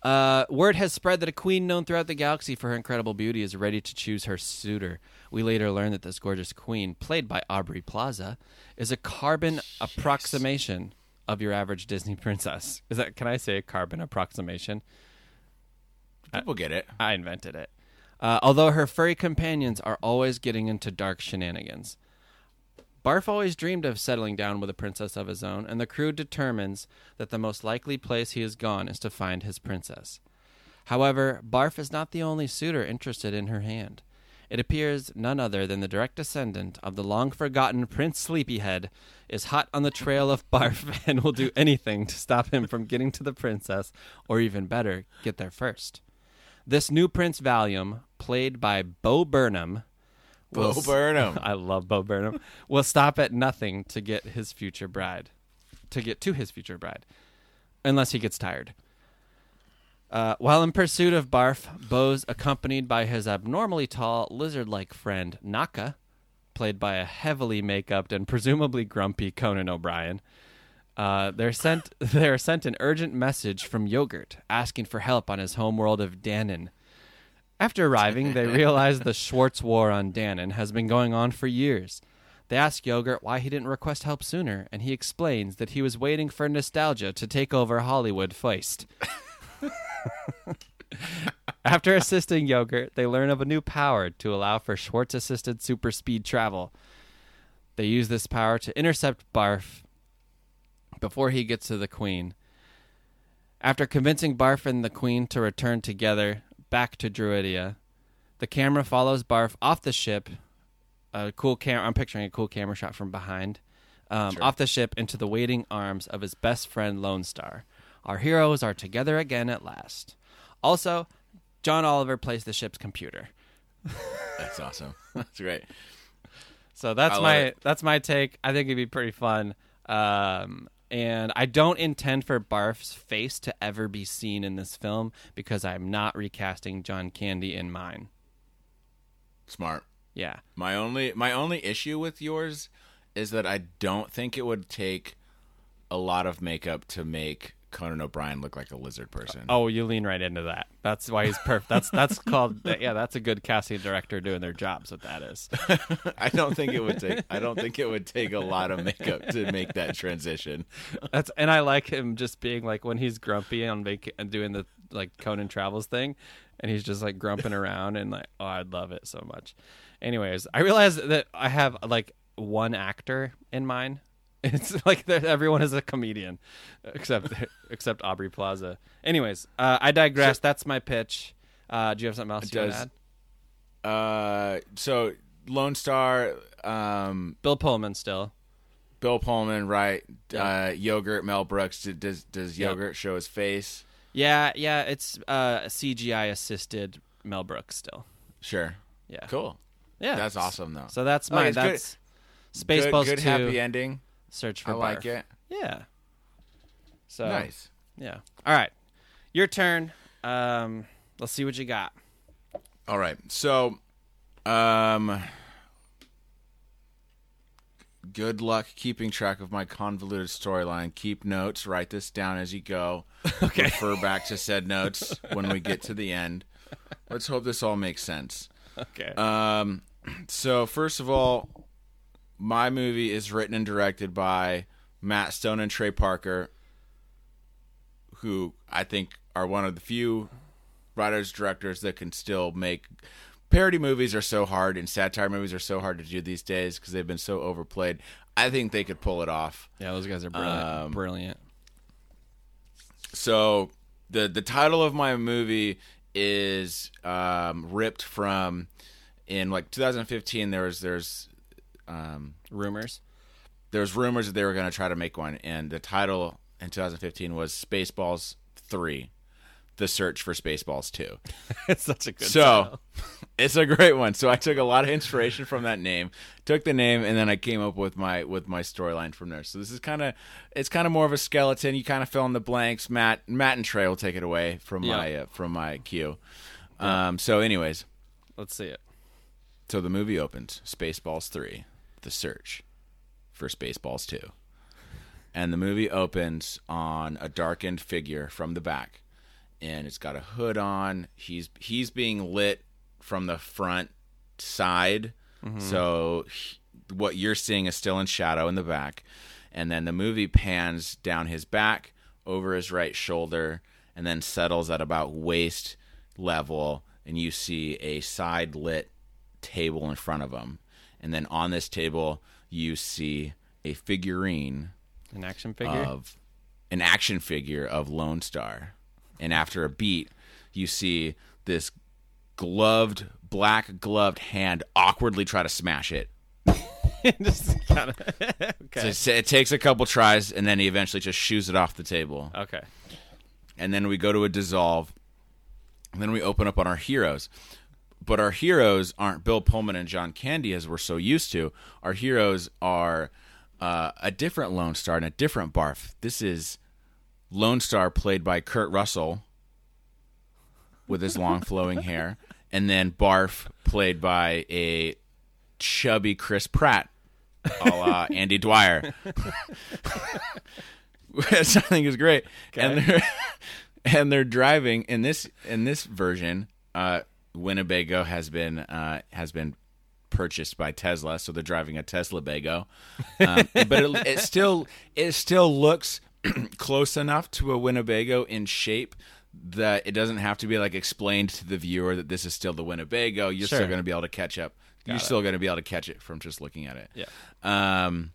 Uh, word has spread that a queen known throughout the galaxy for her incredible beauty is ready to choose her suitor. We later learn that this gorgeous queen, played by Aubrey Plaza, is a carbon approximation of your average Disney princess. Is that? Can I say a carbon approximation? People get it. I invented it. Uh, although her furry companions are always getting into dark shenanigans. Barf always dreamed of settling down with a princess of his own, and the crew determines that the most likely place he has gone is to find his princess. However, Barf is not the only suitor interested in her hand. It appears none other than the direct descendant of the long forgotten Prince Sleepyhead is hot on the trail of Barf and will do anything to stop him from getting to the princess, or even better, get there first. This new Prince Valium, played by Bo Burnham, Bo will- Burnham. I love Bo Burnham. will stop at nothing to get his future bride, to get to his future bride, unless he gets tired. Uh, while in pursuit of Barf, Bo's accompanied by his abnormally tall, lizard-like friend Naka, played by a heavily make-upped and presumably grumpy Conan O'Brien. Uh, they're sent. They're sent an urgent message from Yogurt asking for help on his homeworld of Danon. After arriving, they realize the Schwartz War on Danon has been going on for years. They ask Yogurt why he didn't request help sooner, and he explains that he was waiting for nostalgia to take over Hollywood first. After assisting Yogurt, they learn of a new power to allow for Schwartz assisted super speed travel. They use this power to intercept Barf before he gets to the Queen. After convincing Barf and the Queen to return together back to Druidia, the camera follows Barf off the ship. A cool camera. I'm picturing a cool camera shot from behind, um, off the ship into the waiting arms of his best friend Lone Star. Our heroes are together again at last. Also, John Oliver plays the ship's computer. That's awesome. That's great. So that's my it. that's my take. I think it'd be pretty fun. Um, and I don't intend for Barf's face to ever be seen in this film because I'm not recasting John Candy in mine. Smart. Yeah. My only my only issue with yours is that I don't think it would take a lot of makeup to make Conan O'Brien look like a lizard person. Oh, you lean right into that. That's why he's perfect. That's that's called yeah. That's a good casting director doing their jobs. What that is. I don't think it would take I don't think it would take a lot of makeup to make that transition. That's and I like him just being like when he's grumpy on vac- and doing the like Conan travels thing, and he's just like grumping around and like oh I'd love it so much. Anyways, I realize that I have like one actor in mind. It's like everyone is a comedian, except except Aubrey Plaza. Anyways, uh, I digress. That's my pitch. Uh, do you have something else to add? Uh so Lone Star um Bill Pullman still. Bill Pullman, right? Yeah. Uh, yogurt, Mel Brooks. Does does Yep. yogurt show his face? Yeah, yeah. It's uh, CGI assisted Mel Brooks still. Sure. Yeah, Cool. Yeah, That's awesome though. So that's Oh, my good. that's Spaceballs good, good 2. happy ending. Search for I like it. Yeah. So Nice. Yeah. All right. Your turn. Um, let's see what you got. All right. So, um, good luck keeping track of my convoluted storyline. Keep notes. Write this down as you go. Okay. Refer back to said notes when we get to the end. Let's hope this all makes sense. Okay. Um, so first of all, my movie is written and directed by Matt Stone and Trey Parker, who I think are one of the few writers directors that can still make parody movies are so hard and satire movies are so hard to do these days because they've been so overplayed. I think they could pull it off. yeah, those guys are brilliant. um, brilliant. So the the title of my movie is um, ripped from in like 2015. There was there's um, Rumors. was rumors that they were going to try to make one, and the title in 2015 was Spaceballs 3, The Search for Spaceballs 2. it's such a good so it's a great one. So I took a lot of inspiration from that name, took the name, and then I came up with my with my storyline from there. So this is kind of it's kind of more of a skeleton. You kind of fill in the blanks. Matt Matt and Trey will take it away from Yeah. my uh, from my cue. Um, so, anyways, Let's see it. so the movie opens Spaceballs 3, The Search for Spaceballs 2. And the movie opens on a darkened figure from the back. And it's got a hood on. He's he's being lit from the front side. Mm-hmm. So he- what you're seeing is still in shadow in the back. And then the movie pans down his back, over his right shoulder, and then settles at about waist level. And you see a side lit table in front of him. And then on this table, you see a figurine An action figure. of an action figure of Lone Star. And after a beat, you see this gloved, black gloved hand awkwardly try to smash it. Just kind of. Okay. it's- it takes a couple tries, and then he eventually just shoos it off the table. Okay. and then we go to a dissolve, and then we open up on our heroes. But our heroes aren't Bill Pullman and John Candy as we're so used to. Our heroes are uh, a different Lone Star and a different Barf. This is Lone Star played by Kurt Russell with his long flowing hair, and then Barf played by a chubby Chris Pratt, a la Andy Dwyer. Which I think is great. And they're and they're driving in this in this version. Uh, Winnebago has been uh, has been purchased by Tesla, so they're driving a Tesla Bago. Um, but it, it still it still looks close enough to a Winnebago in shape that it doesn't have to be like explained to the viewer that this is still the Winnebago. You're Sure. still going to be able to catch up. You're it. still going to be able to catch it from just looking at it. Yeah. Um,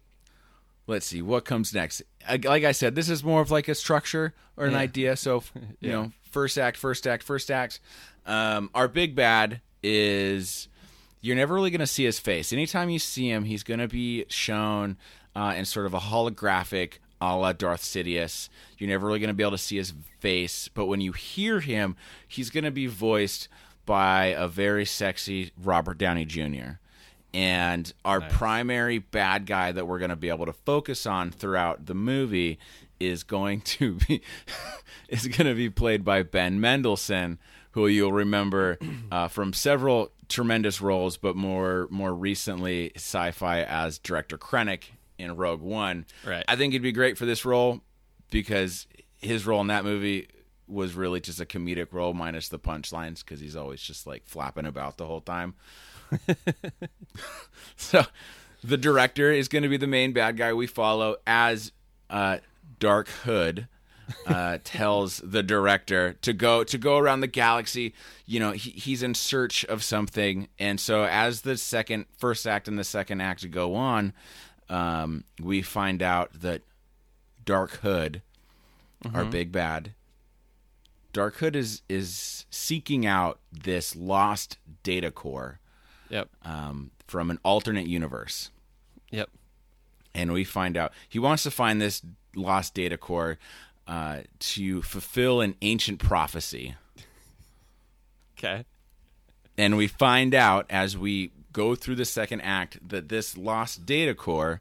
let's see what comes next. Like I said, this is more of like a structure or an Yeah. idea. So you know, first act, first act, first act. Um, our big bad is you're never really going to see his face. Anytime you see him, he's going to be shown uh, in sort of a holographic a la Darth Sidious. You're never really going to be able to see his face, but when you hear him, he's going to be voiced by a very sexy Robert Downey Jr. And our primary bad guy that we're going to be able to focus on throughout the movie is going to be is going to be played by Ben Mendelsohn, who you'll remember uh, from several tremendous roles, but more more recently sci-fi as director Krennic in Rogue One. Right. I think he'd be great for this role because his role in that movie was really just a comedic role minus the punchlines because he's always just like flapping about the whole time. so the director is going to be the main bad guy we follow as uh, Dark Hood uh, tells the director to go to go around the galaxy. You know, he, he's in search of something, and so as the second, first act and the second act go on, um, we find out that Dark Hood, our big bad, Dark Hood is is seeking out this lost data core Yep. um, from an alternate universe Yep. and we find out he wants to find this lost data core uh, to fulfill an ancient prophecy. Okay. And we find out as we go through the second act that this lost data core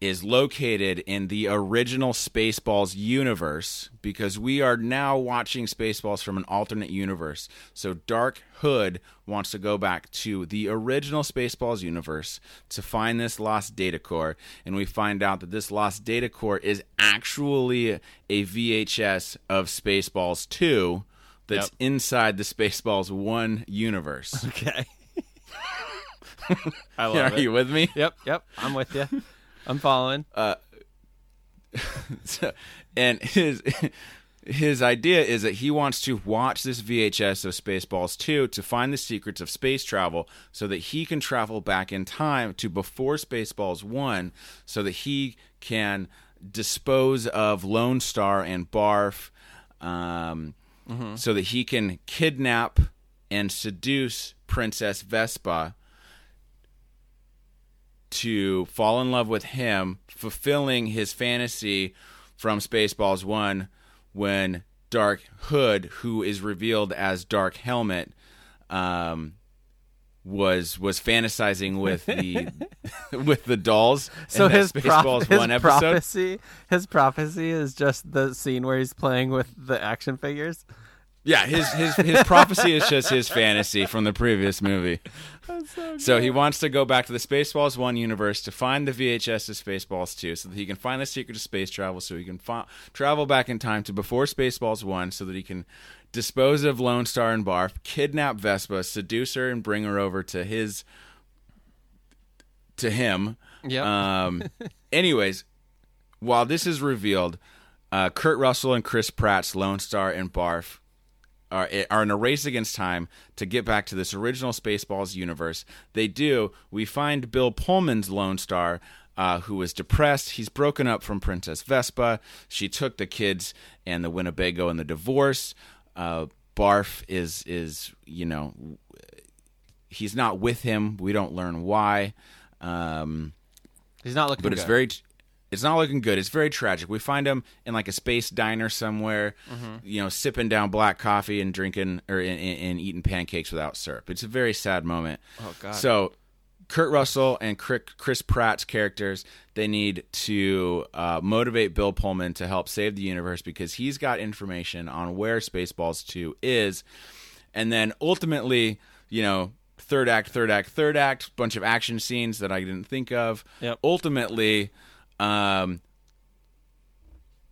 is located in the original Spaceballs universe because we are now watching Spaceballs from an alternate universe. So Dark Hood wants to go back to the original Spaceballs universe to find this lost data core and we find out that this lost data core is actually a VHS of Spaceballs 2 that's Yep. inside the Spaceballs 1 universe. Okay. I love Are it. you with me? Yep. Yep. I'm with you. I'm following. So- and his his idea is that he wants to watch this VHS of Spaceballs 2 to find the secrets of space travel so that he can travel back in time to before Spaceballs 1 so that he can dispose of Lone Star and Barf um, so that he can kidnap and seduce Princess Vespa to fall in love with him, fulfilling his fantasy from Spaceballs one when Dark Hood, who is revealed as Dark Helmet, um, was was fantasizing with the with the dolls. So his, prof- Spaceballs his one episode. prophecy, his prophecy is just the scene where he's playing with the action figures. Yeah, his his his prophecy is just his fantasy from the previous movie. So, he wants to go back to the Spaceballs one universe to find the VHS of Spaceballs two, so that he can find the secret of space travel, so he can fi- travel back in time to before Spaceballs one, so that he can dispose of Lone Star and Barf, kidnap Vespa, seduce her, and bring her over to his to him. Yep. Um. anyways, while this is revealed, uh, Kurt Russell and Chris Pratt's Lone Star and Barf are, are in a race against time to get back to this original Spaceballs universe. They do. We find Bill Pullman's Lone Star, uh, who is depressed. He's broken up from Princess Vespa. She took the kids and the Winnebago and the divorce. Uh, Barf is is you know he's not with him. We don't learn why. Um, He's not looking but it's very it's not looking good it's very tragic we find him in like a space diner somewhere Mm-hmm. you know sipping down black coffee and drinking or and, and, and eating pancakes without syrup it's a very sad moment Oh, God. so kurt russell and chris pratt's characters they need to uh, motivate bill pullman to help save the universe because he's got information on where spaceballs 2 is and then ultimately you know third act third act third act bunch of action scenes that i didn't think of Yep. ultimately um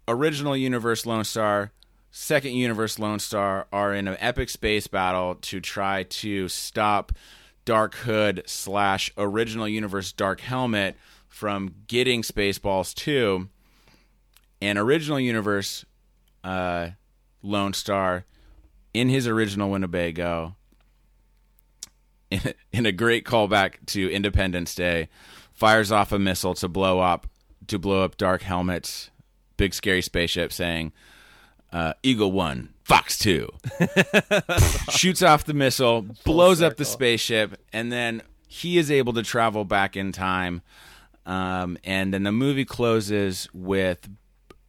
original universe lone star second universe lone star are in an epic space battle to try to stop dark hood slash original universe dark helmet from getting spaceballs 2 and original universe uh lone star in his original winnebago in, in a great callback to Independence Day, fires off a missile to blow up to blow up Dark Helmet's big scary spaceship, saying, uh, "Eagle One, Fox Two, shoots off the missile, blows up the spaceship, and then he is able to travel back in time. Um, and then the movie closes with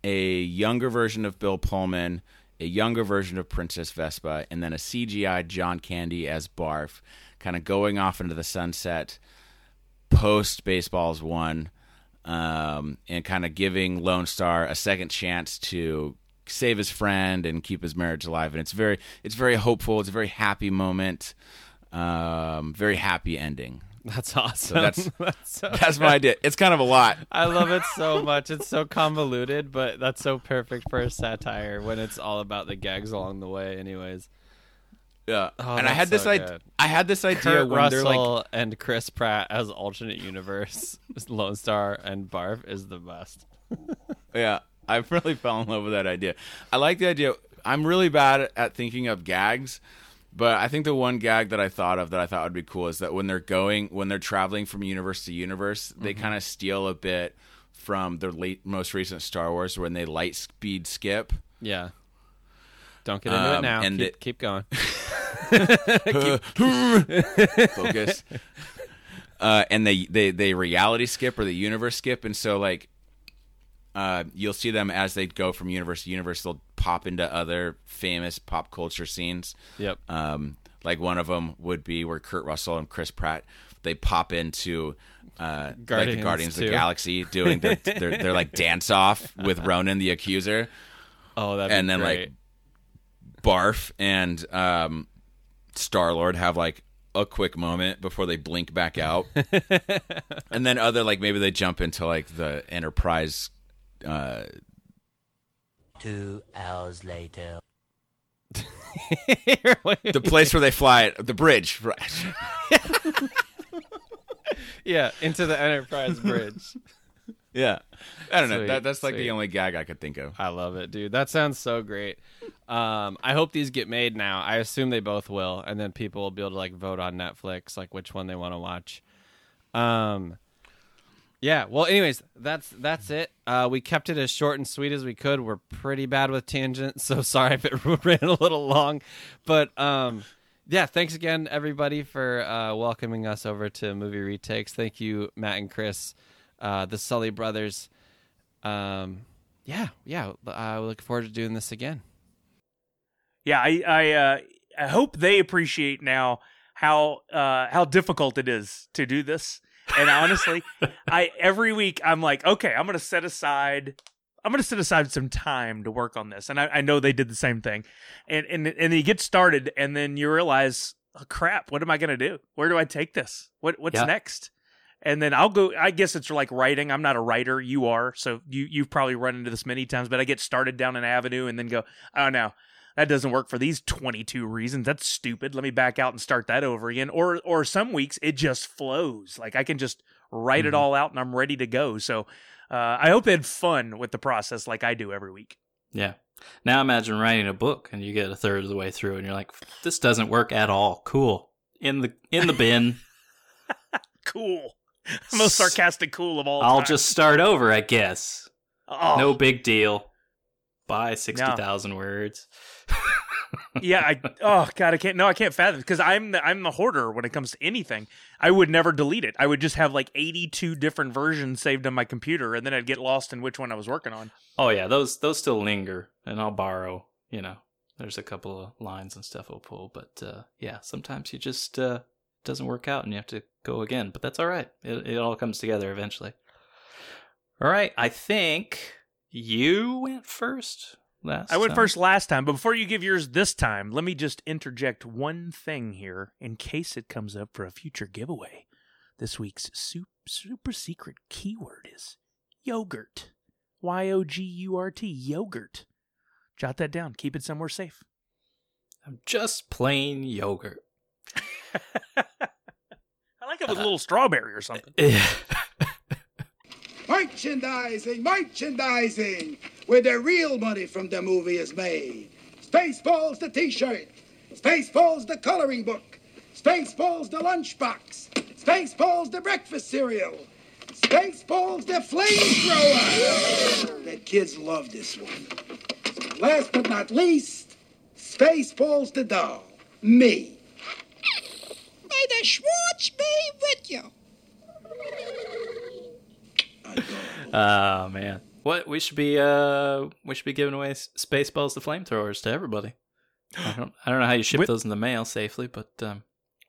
a younger version of Bill Pullman, a younger version of Princess Vespa, and then a CGI John Candy as Barf, kind of going off into the sunset post Spaceballs one, um, and kind of giving Lone Star a second chance to save his friend and keep his marriage alive. And it's very, it's very hopeful. It's a very happy moment. Um, very happy ending. That's awesome. So that's so that's my idea. It's kind of a lot. I love it so much. It's so convoluted, but that's so perfect for a satire when it's all about the gags along the way. Anyways, Yeah, Oh, and I had this so idea. I had this idea Kurt when they're Russell like, and Chris Pratt as alternate universe Lone Star and Barf is the best. yeah, I really fell in love with that idea. I like the idea. I'm really bad at thinking of gags, but I think the one gag that I thought of that I thought would be cool is that when they're going, when they're traveling from universe to universe, they Mm-hmm. kind of steal a bit from the late, most recent Star Wars when they light speed skip. Yeah. Don't get into it Um, now. and keep, it- keep going. focus. uh, and they, they they reality skip or the universe skip, and so like, uh, you'll see them as they go from universe to universe. They'll pop into other famous pop culture scenes. Yep. Um, like one of them would be where Kurt Russell and Chris Pratt they pop into uh, like the Guardians Guardians of the Galaxy doing their, their their like dance off with Ronan the Accuser Oh, that and then like Barf and um, Star Lord have like a quick moment before they blink back out, and then other like maybe they jump into like the Enterprise, uh, Two hours later. the place where they fly, the bridge. right. yeah, into the Enterprise bridge. Yeah, I don't know. Sweet, That, that's like sweet. the only gag I could think of. I love it, dude. That sounds so great. Um, I hope these get made now. I assume they both will, and then people will be able to like vote on Netflix, like which one they want to watch. Um, yeah. Well, anyways, that's that's it. Uh, we kept it as short and sweet as we could. We're pretty bad with tangents, so sorry if it ran a little long, but um, yeah. Thanks again, everybody, for uh, welcoming us over to Movie Retakes. Thank you, Matt and Chris, uh, the Sully brothers. Um, yeah, yeah. I look forward to doing this again. Yeah, I I uh, I hope they appreciate now how uh, how difficult it is to do this. And honestly, I every week I'm like, okay, I'm gonna set aside I'm gonna set aside some time to work on this. And I, I know they did the same thing. And and and you get started and then you realize, oh, crap, what am I gonna do? Where do I take this? What what's Yeah. next? And then I'll go I guess it's like writing. I'm not a writer, you are, so you you've probably run into this many times, but I get started down an avenue and then go, oh no, that doesn't work for these 22 reasons. That's stupid. Let me back out and start that over again. Or or some weeks it just flows. Like I can just write it Mhm. all out and I'm ready to go. So uh, I hope they had fun with the process like I do every week. Yeah. Now imagine writing a book and you get a third of the way through and you're like, this doesn't work at all. Cool. In the in the bin. Cool. Most sarcastic cool of all I'll time. just start over, I guess. Oh, No big deal. By 60,000 words. yeah, I oh god, I can't no, I can't fathom because I'm the I'm the hoarder when it comes to anything. I would never delete it. I would just have like 82 different versions saved on my computer, and then I'd get lost in which one I was working on. Oh yeah, those those still linger and I'll borrow, you know. There's a couple of lines and stuff I'll pull, but uh yeah, sometimes you just uh doesn't work out and you have to go again, but that's all right. It it all comes together eventually. All right, I think you went first last I went time. first last time, but before you give yours this time, let me just interject one thing here in case it comes up for a future giveaway. This week's super, super secret keyword is yogurt. Y O G U R T, yogurt. Jot that down. Keep it somewhere safe. I'm just plain yogurt. I it with a little strawberry or something. Merchandising, merchandising, where the real money from the movie is made. Spaceballs the t-shirt, Spaceballs the coloring book, Spaceballs the lunchbox, Spaceballs the breakfast cereal, Spaceballs the flamethrower. The kids love this one. Last but not least, Spaceballs the doll, me. May the Schwartz be with you. Oh man. What we should be uh we should be giving away s- spaceballs to flamethrowers to everybody. I don't I don't know how you ship With- those in the mail safely, but um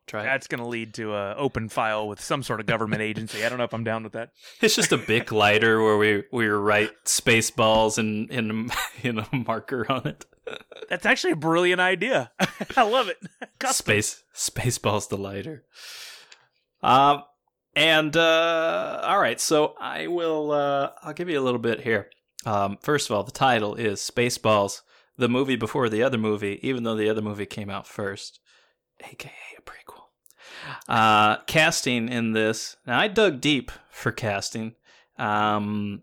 try. That's going to lead to a open file with some sort of government agency. I don't know if I'm down with that. It's just a Bic lighter where we we write spaceballs and in in a marker on it. That's actually a brilliant idea. I love it. Custom. Space spaceballs the lighter. Um and uh all right, so I will uh I'll give you a little bit here. Um first of all, the title is Spaceballs, the movie before the other movie, even though the other movie came out first, aka a prequel. Uh casting in this. Now I dug deep for casting. Um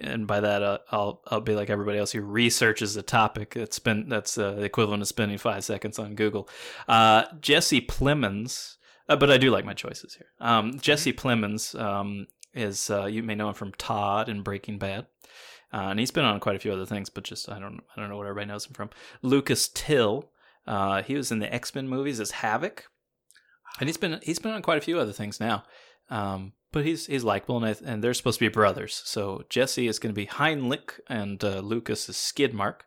and by that uh, I'll I'll be like everybody else who researches a topic. It's been that's uh, the equivalent of spending five seconds on Google. Uh, Jesse Plemons, uh, but I do like my choices here. Um, Jesse Plemons um, is uh, you may know him from Todd and Breaking Bad, uh, and he's been on quite a few other things, but just I don't I don't know what everybody knows him from. Lucas Till, uh, he was in the X Men movies as Havoc, and he's been he's been on quite a few other things now. Um, but he's he's likable, and, and they're supposed to be brothers. So Jesse is going to be Heinlich, and uh, Lucas is Skidmark.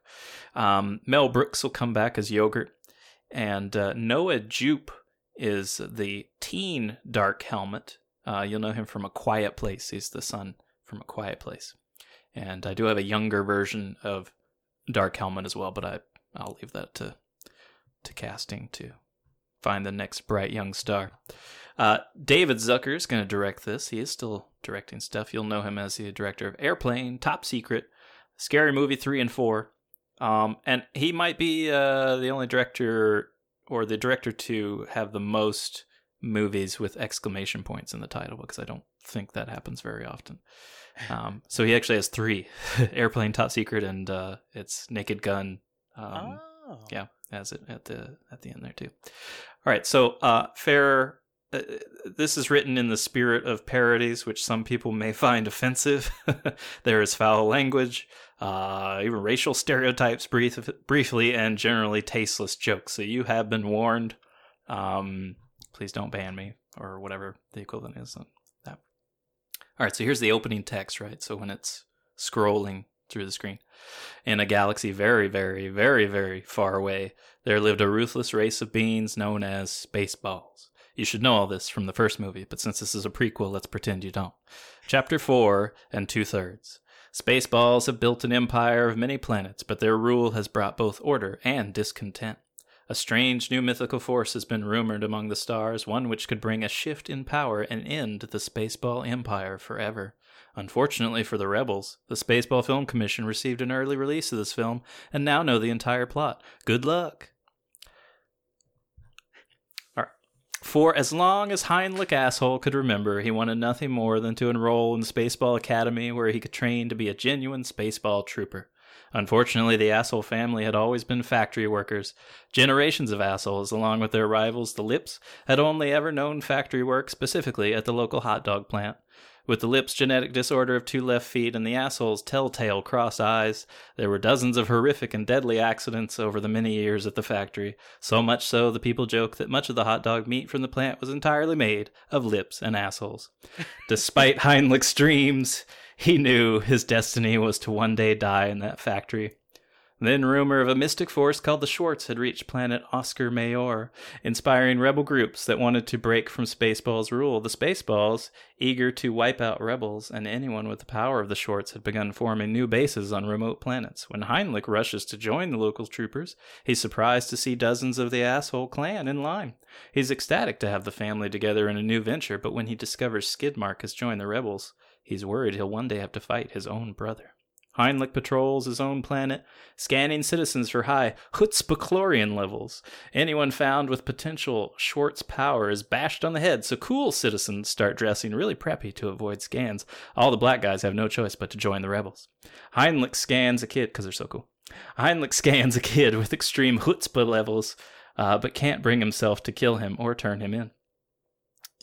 Um, Mel Brooks will come back as Yogurt, and uh, Noah Jupe is the teen Dark Helmet. Uh, you'll know him from A Quiet Place. He's the son from A Quiet Place, and I do have a younger version of Dark Helmet as well, but I I'll leave that to to casting to find the next bright young star. Uh, David Zucker is going to direct this. He is still directing stuff. You'll know him as the director of Airplane, Top Secret, Scary Movie 3 and 4. Um, and he might be uh, the only director or the director to have the most movies with exclamation points in the title because I don't think that happens very often. Um, so he actually has three Airplane, Top Secret, and uh, it's Naked Gun. Um, oh. yeah, has it at the at the end there too. All right, so uh, fair. Uh, this is written in the spirit of parodies, which some people may find offensive. there is foul language, uh, even racial stereotypes, brief, briefly, and generally tasteless jokes. So you have been warned. Um, please don't ban me or whatever the equivalent is on that. All right, so here's the opening text, right? So when it's scrolling through the screen. In a galaxy very, very, very, very far away, there lived a ruthless race of beings known as Spaceballs. You should know all this from the first movie, but since this is a prequel, let's pretend you don't. Chapter 4 and two thirds. Spaceballs have built an empire of many planets, but their rule has brought both order and discontent. A strange new mythical force has been rumored among the stars, one which could bring a shift in power and end the Spaceball Empire forever. Unfortunately for the rebels, the Spaceball Film Commission received an early release of this film and now know the entire plot. Good luck. All right. For as long as Heinrich Asshole could remember, he wanted nothing more than to enroll in the Spaceball Academy where he could train to be a genuine Spaceball trooper. Unfortunately, the asshole family had always been factory workers. Generations of assholes, along with their rivals, the Lips, had only ever known factory work, specifically at the local hot dog plant. With the Lips' genetic disorder of two left feet and the asshole's telltale cross eyes, there were dozens of horrific and deadly accidents over the many years at the factory. So much so, the people joke that much of the hot dog meat from the plant was entirely made of lips and assholes. Despite Heinrich's dreams, he knew his destiny was to one day die in that factory. Then rumor of a mystic force called the Schwartz had reached planet Oscar Mayer, inspiring rebel groups that wanted to break from Spaceball's rule. The Spaceballs, eager to wipe out rebels and anyone with the power of the Schwartz, had begun forming new bases on remote planets. When Heinrich rushes to join the local troopers, he's surprised to see dozens of the asshole clan in line. He's ecstatic to have the family together in a new venture, but when he discovers Skidmark has joined the rebels, he's worried he'll one day have to fight his own brother. Heinrich patrols his own planet, scanning citizens for high Hutzpichlorian levels. Anyone found with potential Schwartz power is bashed on the head, so cool citizens start dressing really preppy to avoid scans. All the black guys have no choice but to join the rebels. Heinrich scans a kid, because they're so cool. Heinrich scans a kid with extreme chutzpah levels, uh, but can't bring himself to kill him or turn him in.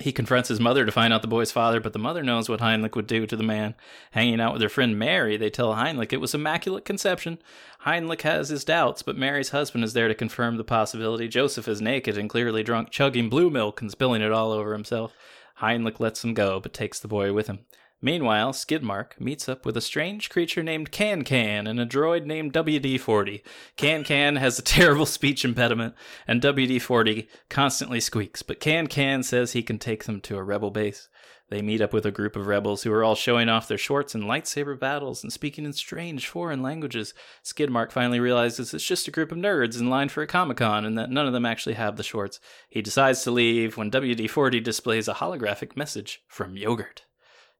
He confronts his mother to find out the boy's father, but the mother knows what Heinrich would do to the man. Hanging out with their friend Mary, they tell Heinrich it was immaculate conception. Heinrich has his doubts, but Mary's husband is there to confirm the possibility. Joseph is naked and clearly drunk, chugging blue milk and spilling it all over himself. Heinrich lets him go, but takes the boy with him. Meanwhile, Skidmark meets up with a strange creature named Can Can and a droid named WD 40. Can Can has a terrible speech impediment, and WD 40 constantly squeaks, but Can Can says he can take them to a rebel base. They meet up with a group of rebels who are all showing off their Schwartz in lightsaber battles and speaking in strange foreign languages. Skidmark finally realizes it's just a group of nerds in line for a Comic Con and that none of them actually have the Schwartz. He decides to leave when WD 40 displays a holographic message from Yogurt.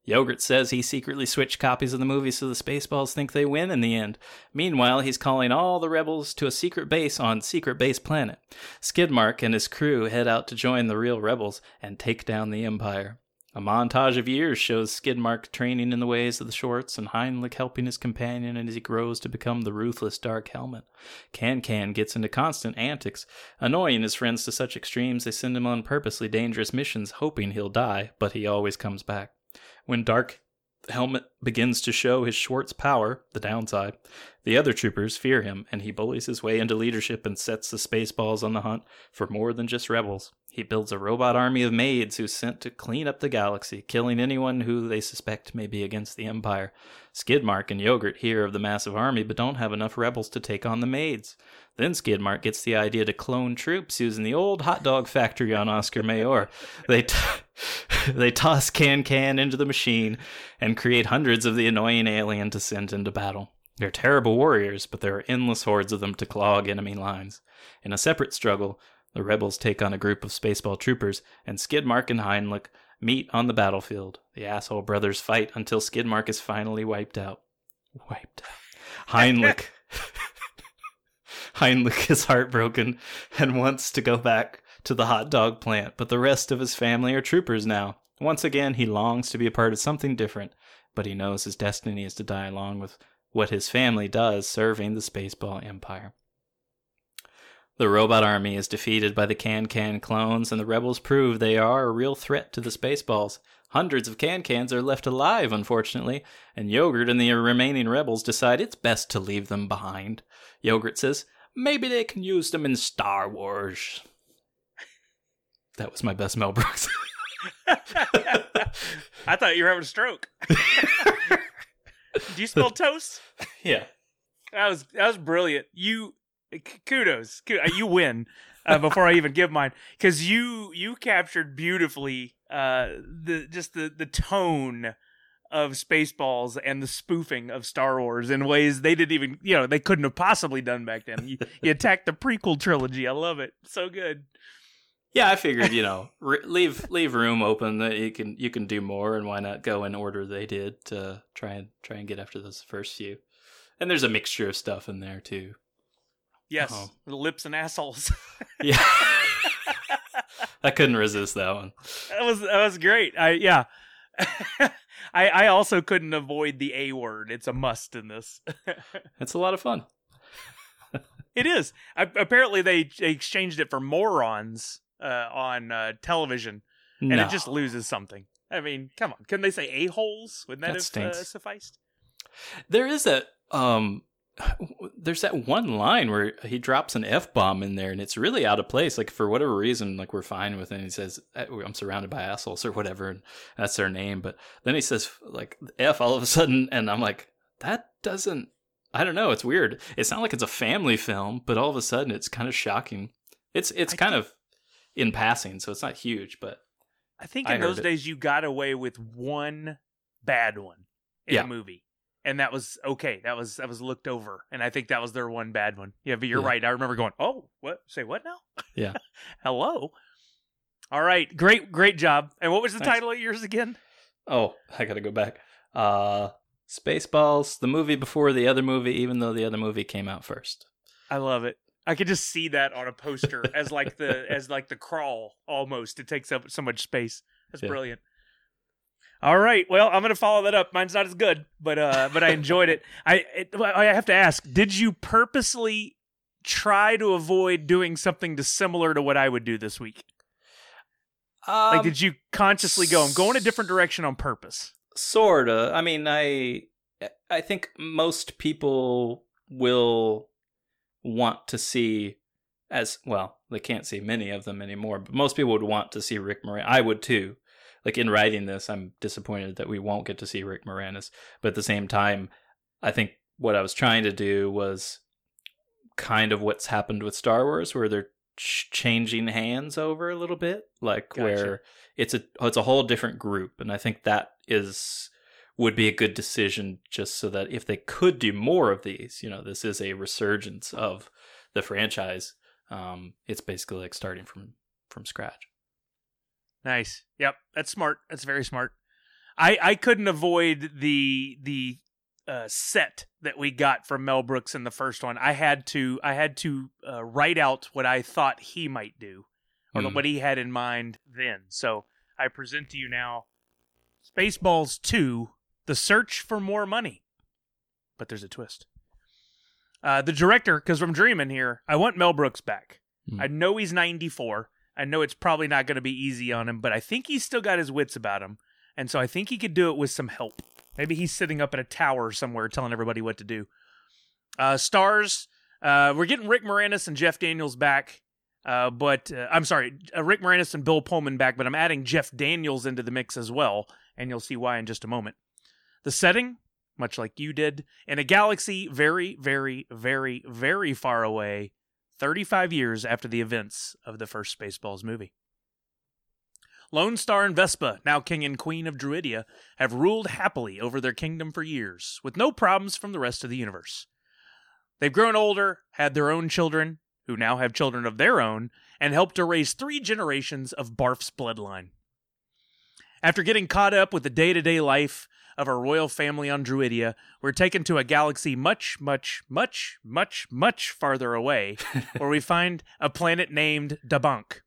Yogurt says he secretly switched copies of the movie so the Spaceballs think they win in the end. Meanwhile, he's calling all the rebels to a secret base on Secret Base Planet. Skidmark and his crew head out to join the real rebels and take down the Empire. A montage of years shows Skidmark training in the ways of the Schwartz and Heinrich helping his companion as he grows to become the ruthless Dark Helmet. Can Can gets into constant antics, annoying his friends to such extremes they send him on purposely dangerous missions hoping he'll die, but he always comes back. When Dark Helmet begins to show his Schwartz power, the downside, the other troopers fear him, and he bullies his way into leadership and sets the Spaceballs on the hunt for more than just rebels. He builds a robot army of maids who's sent to clean up the galaxy, killing anyone who they suspect may be against the Empire. Skidmark and Yogurt hear of the massive army but don't have enough rebels to take on the maids. Then Skidmark gets the idea to clone troops using the old hot dog factory on Oscar Mayer. They t- they toss Can Can into the machine and create hundreds of the annoying alien to send into battle. They're terrible warriors, but there are endless hordes of them to clog enemy lines. In a separate struggle, the rebels take on a group of Spaceball troopers, and Skidmark and Heinlich meet on the battlefield. The asshole brothers fight until Skidmark is finally wiped out. Wiped out. Heinlich. Heinlich is heartbroken and wants to go back to the hot dog plant, but the rest of his family are troopers now. Once again, he longs to be a part of something different, but he knows his destiny is to die along with what his family does serving the Spaceball Empire. The robot army is defeated by the Can Can clones, and the rebels prove they are a real threat to the Spaceballs. Hundreds of Can Cans are left alive, unfortunately, and Yogurt and the remaining rebels decide it's best to leave them behind. Yogurt says maybe they can use them in Star Wars. That was my best Mel Brooks. I thought you were having a stroke. Do you spell toast? Yeah. That was that was brilliant. You kudos. Ku- You win. Uh, before I even give mine, because you you captured beautifully uh, the just the the tone of Spaceballs and the spoofing of Star Wars in ways they didn't even you know they couldn't have possibly done back then. You, you attacked the prequel trilogy. I love it. So good. Yeah, I figured you know re- leave leave room open that you can you can do more, and why not go in order they did to try and try and get after those first few. And there's a mixture of stuff in there too. Yes, the lips and assholes. Yeah, I couldn't resist that one. that was that was great. I yeah. I I also couldn't avoid the A word. It's a must in this. It's a lot of fun. It is. I, apparently, they, they exchanged it for morons uh, on uh, television, and No. it just loses something. I mean, come on. Couldn't they say a holes? Wouldn't that, That have uh, sufficed? There is a um there's that one line where he drops an F bomb in there and it's really out of place. Like for whatever reason, like we're fine with it. And he says, eh, I'm surrounded by assholes or whatever, and that's their name. But then he says like F all of a sudden, and I'm like, that doesn't I don't know, it's weird. It's not like it's a family film, but all of a sudden it's kind of shocking. It's it's kind of in passing, so it's not huge, but I think in heard those it. days you got away with one bad one in Yeah. a movie. And that was okay. That was that was looked over, and I think that was their one bad one. Yeah, but you're Yeah. right. I remember going, "Oh, what? Say what now?" Yeah. Hello. All right, great, great job. And what was the Thanks. title of yours again? Oh, I gotta go back. Uh Spaceballs, the movie before the other movie, even though the other movie came out first. I love it. I could just see that on a poster as like the as like the crawl almost. It takes up so much space. That's Yeah. brilliant. All right. Well, I'm gonna follow that up. Mine's not as good, but uh, but I enjoyed it. I it, I have to ask: Did you purposely try to avoid doing something to similar to what I would do this week? Um, like, did you consciously go? I'm going a different direction on purpose. sorta. I mean, I I think most people will want to see as well. They can't see many of them anymore, but most people would want to see Rick Moranis. I would too. Like in writing this, I'm disappointed that we won't get to see Rick Moranis. But at the same time, I think what I was trying to do was kind of what's happened with Star Wars, where they're ch- changing hands over a little bit, like Gotcha. where it's a it's a whole different group, and I think that is would be a good decision, just so that if they could do more of these, you know, this is a resurgence of the franchise. Um, it's basically like starting from from scratch. Nice. Yep, that's smart. That's very smart. I I couldn't avoid the the uh, set that we got from Mel Brooks in the first one. I had to I had to uh, write out what I thought he might do, or Hmm. what he had in mind then. So I present to you now, Spaceballs Two: The Search for More Money. But there's a twist. Uh, the director, because I'm dreaming here, I want Mel Brooks back. Hmm. I know he's 94. I know it's probably not going to be easy on him, but I think he's still got his wits about him. And so I think he could do it with some help. Maybe he's sitting up in a tower somewhere telling everybody what to do. Uh, stars, uh, we're getting Rick Moranis and Jeff Daniels back. Uh, but uh, I'm sorry, uh, Rick Moranis and Bill Pullman back, but I'm adding Jeff Daniels into the mix as well, and you'll see why in just a moment. The setting, much like you did, in a galaxy very, very, very, very far away, 35 years after the events of the first Spaceballs movie. Lone Star and Vespa, now king and queen of Druidia, have ruled happily over their kingdom for years, with no problems from the rest of the universe. They've grown older, had their own children, who now have children of their own, and helped to raise three generations of Barf's bloodline. After getting caught up with the day to day life of our royal family on Druidia, we're taken to a galaxy much, much, much, much, much farther away, where we find a planet named Dabank.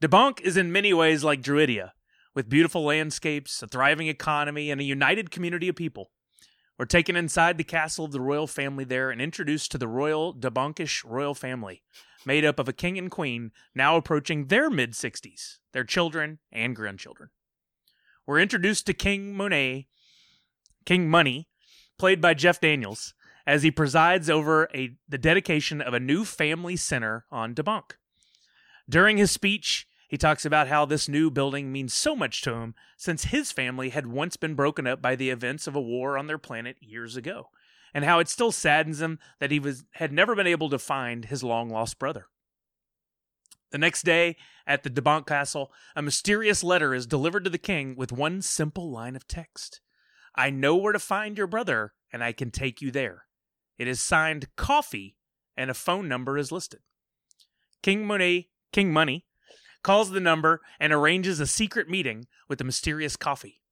Dabank is in many ways like Druidia, with beautiful landscapes, a thriving economy, and a united community of people. We're taken inside the castle of the royal family there and introduced to the royal Dabankish royal family, made up of a king and queen now approaching their mid 60s, their children and grandchildren. We're introduced to King Monet, King Money, played by Jeff Daniels, as he presides over a, the dedication of a new family center on Dabank. During his speech, he talks about how this new building means so much to him since his family had once been broken up by the events of a war on their planet years ago, and how it still saddens him that he was had never been able to find his long lost brother. The next day, at the DeBonk Castle, a mysterious letter is delivered to the king with one simple line of text I know where to find your brother, and I can take you there. It is signed Coffee, and a phone number is listed. King Money, King Money, calls the number and arranges a secret meeting with the mysterious Coffee.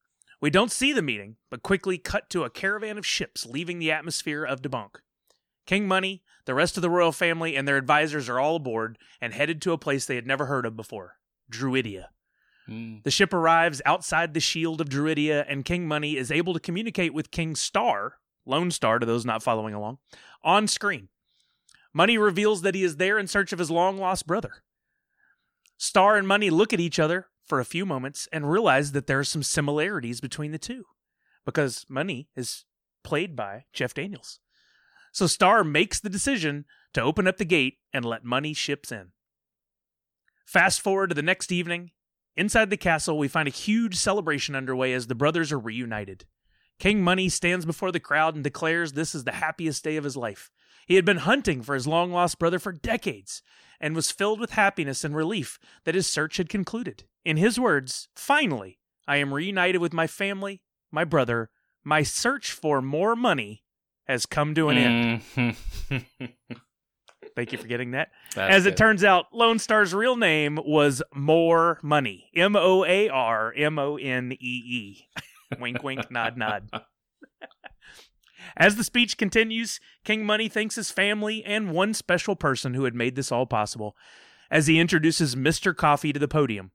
We don't see the meeting, but quickly cut to a caravan of ships leaving the atmosphere of DeBonk. King Money, the rest of the royal family, and their advisors are all aboard and headed to a place they had never heard of before Druidia. Mm. The ship arrives outside the shield of Druidia, and King Money is able to communicate with King Star, Lone Star to those not following along, on screen. Money reveals that he is there in search of his long lost brother. Star and Money look at each other for a few moments and realize that there are some similarities between the two because Money is played by Jeff Daniels. So Star makes the decision to open up the gate and let Money ships in. Fast forward to the next evening. Inside the castle, we find a huge celebration underway as the brothers are reunited. King Money stands before the crowd and declares this is the happiest day of his life. He had been hunting for his long lost brother for decades and was filled with happiness and relief that his search had concluded. In his words, finally, I am reunited with my family, my brother. My search for more money has come to an end. Mm-hmm. Thank you for getting that. That's As it good. turns out, Lone Star's real name was More Money. M O A R M O N E E. Wink, wink, nod, nod. As the speech continues, King Money thanks his family and one special person who had made this all possible as he introduces Mr. Coffee to the podium.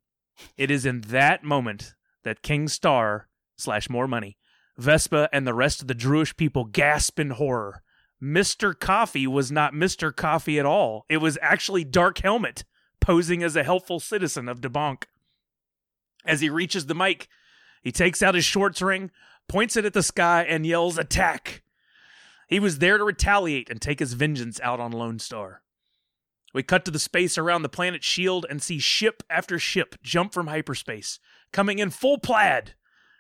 It is in that moment that King Star slash More Money, Vespa, and the rest of the Druish people gasp in horror. Mr. Coffee was not Mr. Coffee at all. It was actually Dark Helmet, posing as a helpful citizen of DeBonk. As he reaches the mic, he takes out his Schwartz ring, points it at the sky, and yells, Attack! He was there to retaliate and take his vengeance out on Lone Star. We cut to the space around the planet Shield and see ship after ship jump from hyperspace, coming in full plaid,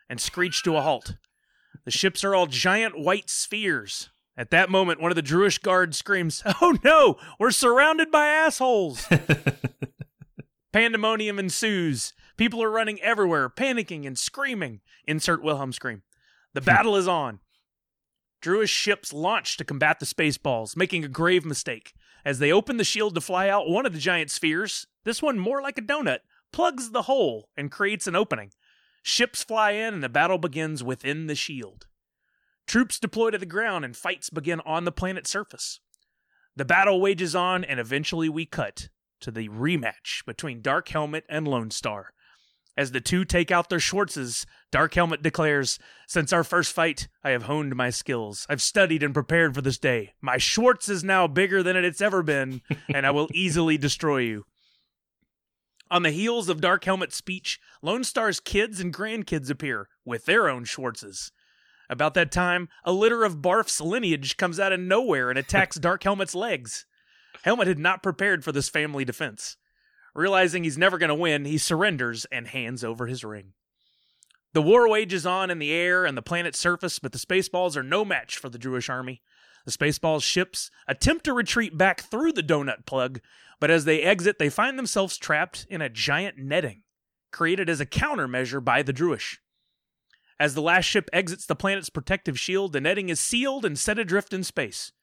and screech to a halt. The ships are all giant white spheres. At that moment, one of the Druish guards screams, Oh no, we're surrounded by assholes! Pandemonium ensues. People are running everywhere, panicking and screaming. Insert Wilhelm scream. The battle is on. Druish ships launch to combat the spaceballs, making a grave mistake. As they open the shield to fly out, one of the giant spheres, this one more like a donut, plugs the hole and creates an opening. Ships fly in and the battle begins within the shield. Troops deploy to the ground and fights begin on the planet's surface. The battle wages on, and eventually we cut to the rematch between Dark Helmet and Lone Star. As the two take out their Schwartzes, Dark Helmet declares, Since our first fight, I have honed my skills. I've studied and prepared for this day. My Schwartz is now bigger than it's ever been, and I will easily destroy you. On the heels of Dark Helmet's speech, Lone Star's kids and grandkids appear with their own Schwartzes. About that time, a litter of Barf's lineage comes out of nowhere and attacks Dark Helmet's legs. Helmet had not prepared for this family defense. Realizing he's never going to win, he surrenders and hands over his ring. The war wages on in the air and the planet's surface, but the Spaceballs are no match for the Druish army. The Spaceballs ships attempt to retreat back through the donut plug, but as they exit, they find themselves trapped in a giant netting, created as a countermeasure by the Druish. As the last ship exits the planet's protective shield, the netting is sealed and set adrift in space.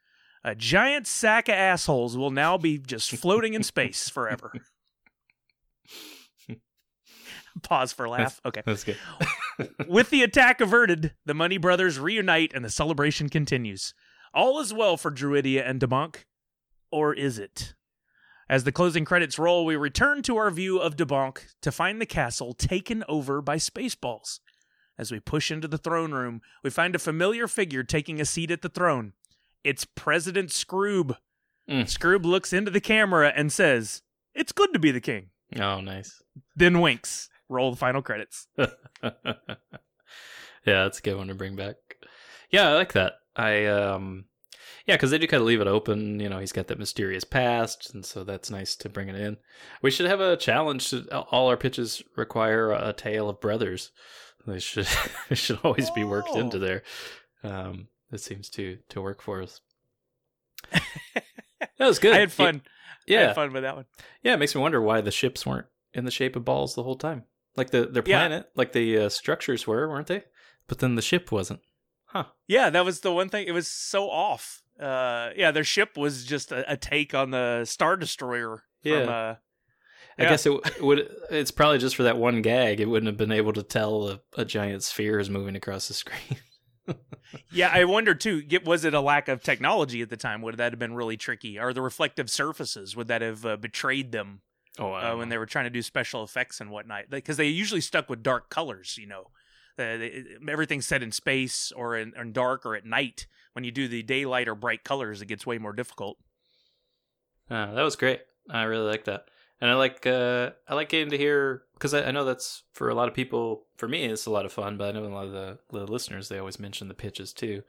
A giant sack of assholes will now be just floating in space forever. Pause for a laugh. Okay. That's good. With the attack averted, the Money Brothers reunite and the celebration continues. All is well for Druidia and DeBonk. Or is it? As the closing credits roll, we return to our view of DeBonk to find the castle taken over by Spaceballs. As we push into the throne room, we find a familiar figure taking a seat at the throne. It's President Skroob. Mm. Skroob looks into the camera and says, It's good to be the king. Oh, nice. Then winks. Roll the final credits. yeah, that's a good one to bring back. Yeah, I like that. I um Yeah, because they do kind of leave it open. You know, he's got that mysterious past, and so that's nice to bring it in. We should have a challenge. All our pitches require a tale of brothers. They should it should always be worked Oh. into there. Um, it seems to to work for us. that was good. I had fun. I Yeah, had fun with that one. yeah. It makes me wonder why the ships weren't in the shape of balls the whole time. Like the their Yeah. planet, like the uh, structures were, weren't they? But then the ship wasn't. Huh. Yeah, that was the one thing. It was so off. Uh, yeah, their ship was just a, a take on the Star Destroyer. From, Yeah. uh, I Yeah. guess it would. It's probably just for that one gag. It wouldn't have been able to tell a, a giant sphere is moving across the screen. yeah, I wonder too. get- Was it a lack of technology at the time? Would that have been really tricky? Or the reflective surfaces would that have uh, betrayed them Oh, uh, when they were trying to do special effects and whatnot? Because they usually stuck with dark colors. You know, everything's set in space or in, in dark or at night. When you do the daylight or bright colors, it gets way more difficult. Uh, that was great. I really like that, and I like uh, I like getting to hear because I, I know that's for a lot of people. For me, it's a lot of fun, but I know a lot of the, the listeners they always mention the pitches too,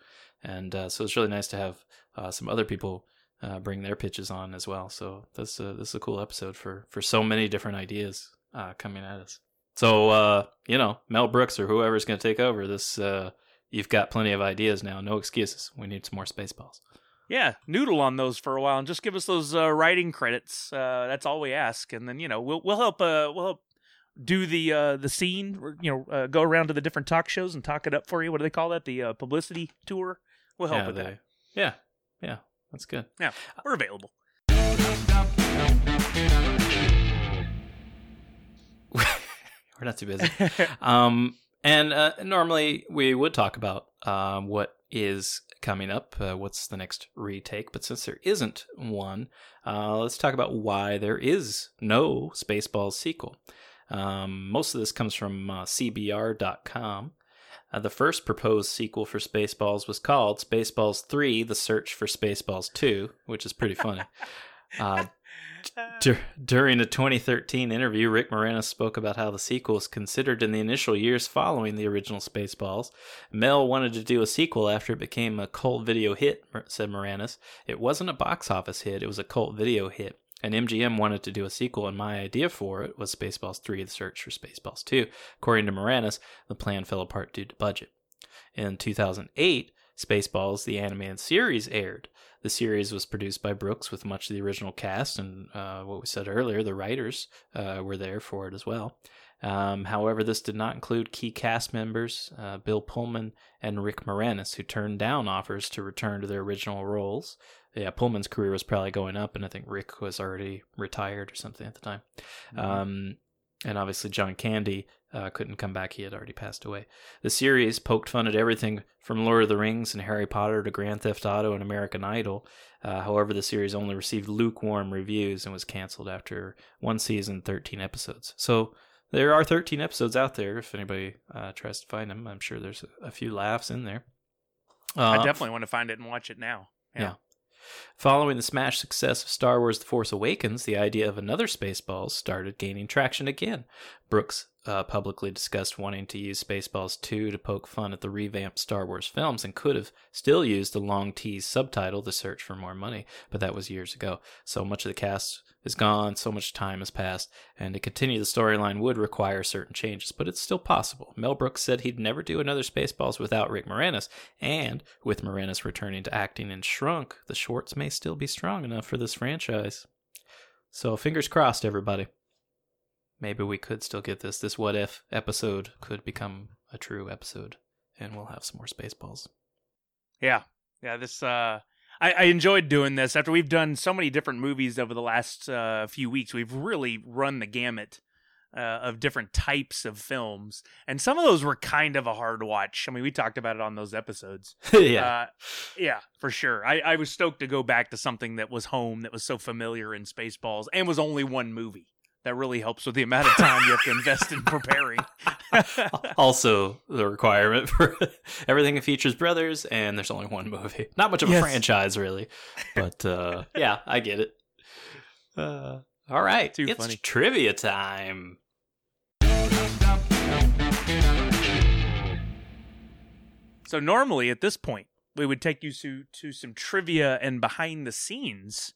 and uh, so it's really nice to have uh, some other people uh, bring their pitches on as well. So this uh, this is a cool episode for for so many different ideas uh, coming at us. So uh, you know, Mel Brooks or whoever's going to take over this, uh, you've got plenty of ideas now. No excuses. We need some more Spaceballs. Yeah, noodle on those for a while and just give us those uh, writing credits. Uh, that's all we ask, and then you know we'll we'll help uh, we'll help do the uh, the scene. or, You know, uh, go around to the different talk shows and talk it up for you. What do they call that? The uh, publicity tour. We'll help yeah, with they- that. yeah, yeah, that's good. Yeah, we're available. We're not too busy. um, and uh, normally we would talk about um, what is coming up, uh, what's the next retake. But since there isn't one, uh, let's talk about why there is no Spaceballs sequel. Um, most of this comes from uh, CBR.com. Uh, the first proposed sequel for Spaceballs was called Spaceballs 3 The Search for Spaceballs 2, which is pretty funny. Dur- during a 2013 interview, Rick Moranis spoke about how the sequel was considered in the initial years following the original Spaceballs. Mel wanted to do a sequel after it became a cult video hit, said Moranis. It wasn't a box office hit, it was a cult video hit. And MGM wanted to do a sequel, and my idea for it was Spaceballs 3 The Search for Spaceballs 2. According to Moranis, the plan fell apart due to budget. In 2008, Spaceballs, the animated series, aired. The series was produced by Brooks with much of the original cast, and uh, what we said earlier, the writers uh, were there for it as well. Um, however, this did not include key cast members uh, Bill Pullman and Rick Moranis, who turned down offers to return to their original roles. Yeah, Pullman's career was probably going up, and I think Rick was already retired or something at the time. Um, and obviously, John Candy uh, couldn't come back; he had already passed away. The series poked fun at everything from Lord of the Rings and Harry Potter to Grand Theft Auto and American Idol. Uh, however, the series only received lukewarm reviews and was canceled after one season, 13 episodes. So there are 13 episodes out there if anybody uh, tries to find them. I'm sure there's a, few laughs in there. I Uh, definitely want to find it and watch it now. yeah. Following the smash success of Star Wars The Force Awakens, the idea of another Spaceballs started gaining traction again. Brooks uh, publicly discussed wanting to use Spaceballs 2 to poke fun at the revamped Star Wars films and could have still used the long teased subtitle, The Search for More Money, but that was years ago. So much of the cast is gone, so much time has passed, and to continue the storyline would require certain changes, but it's still possible. Mel Brooks said he'd never do another Spaceballs without Rick Moranis, and with Moranis returning to acting in Shrunk, the Schwartz may still be strong enough for this franchise. So fingers crossed, everybody. Maybe we could still get this. This what if episode could become a true episode, and we'll have some more Spaceballs. Yeah, yeah. This uh, I, I enjoyed doing this. After we've done so many different movies over the last uh, few weeks, we've really run the gamut uh, of different types of films, and some of those were kind of a hard watch. I mean, we talked about it on those episodes. yeah. Uh, yeah, for sure. I, I was stoked to go back to something that was home, that was so familiar in Spaceballs, and was only one movie. That really helps with the amount of time you have to invest in preparing. also, the requirement for everything that features brothers, and there's only one movie. Not much of a franchise, really, but uh, yeah, I get it. Uh, all right, Too it's funny. trivia time. So normally at this point, we would take you to to some trivia and behind the scenes.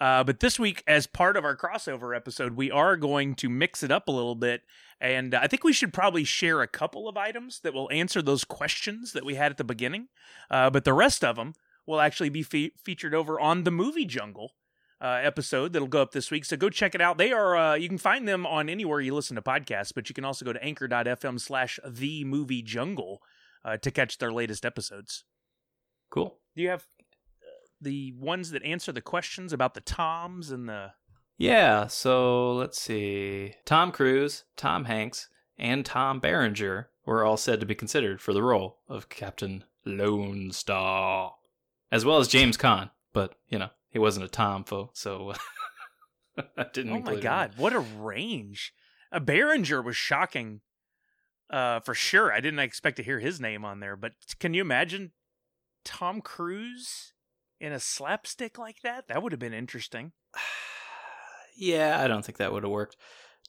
Uh, but this week, as part of our crossover episode, we are going to mix it up a little bit, and I think we should probably share a couple of items that will answer those questions that we had at the beginning. Uh, but the rest of them will actually be fe- featured over on the Movie Jungle uh, episode that'll go up this week. So go check it out. They are uh, you can find them on anywhere you listen to podcasts, but you can also go to anchor.fm slash the movie jungle uh, to catch their latest episodes. Cool. Do you have the ones that answer the questions about the Toms and the Yeah, so let's see. Tom Cruise, Tom Hanks, and Tom Berenger were all said to be considered for the role of Captain Lone Star, as well as James Caan. But you know, he wasn't a Tom, folks, so I didn't. Oh my include him. god, what a range! A Berenger was shocking, uh, for sure. I didn't expect to hear his name on there, but can you imagine Tom Cruise in a slapstick like that? That would have been interesting. Yeah, I don't think that would have worked.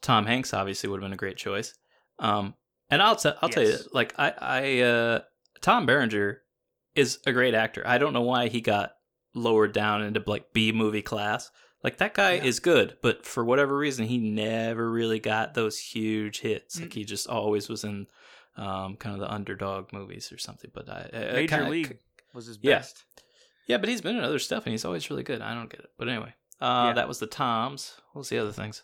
Tom Hanks obviously would have been a great choice. Um, and I'll t- I'll tell you, like I I uh, Tom Berenger is a great actor. I don't know why he got lowered down into like B movie class. Like that guy Yeah. is good, but for whatever reason, he never really got those huge hits. Mm. Like he just always was in um, kind of the underdog movies or something. But I, I Major kinda- League was his best. yeah, but he's been in other stuff and he's always really good. I don't get it, but anyway, uh, Yeah. that was the Toms. What was the other things?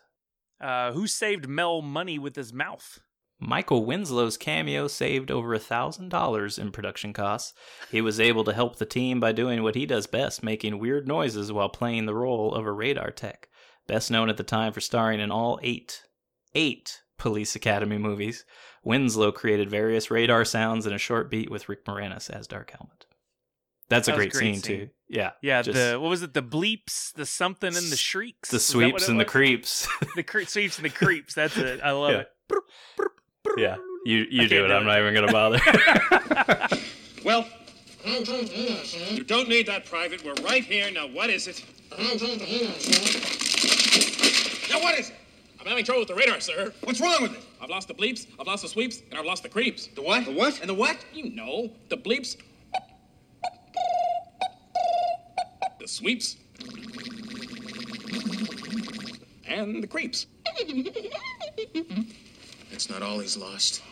Uh, who saved Mel money with his mouth? Michael Winslow's cameo saved over a thousand dollars in production costs. He was able to help the team by doing what he does best, making weird noises while playing the role of a radar tech. Best known at the time for starring in all eight, eight Police Academy movies, Winslow created various radar sounds in a short beat with Rick Moranis as Dark Helmet. That's a That was great, a great scene, scene. too. Yeah, Yeah, just the what was it? The bleeps, the something, and the shrieks. the Is that what sweeps it and the creeps. The cre- sweeps and the creeps. That's it. I love Yeah. it. yeah, you you do can't it. I'm it. not even gonna bother. Well, you don't need that, Private. We're right here. Now, what is it? Now, what is it? I'm having trouble with the radar, sir. What's wrong with it? I've lost the bleeps, I've lost the sweeps, and I've lost the creeps. The what? The what? And the what? You know, the bleeps, the sweeps, and the creeps. It's not all he's lost.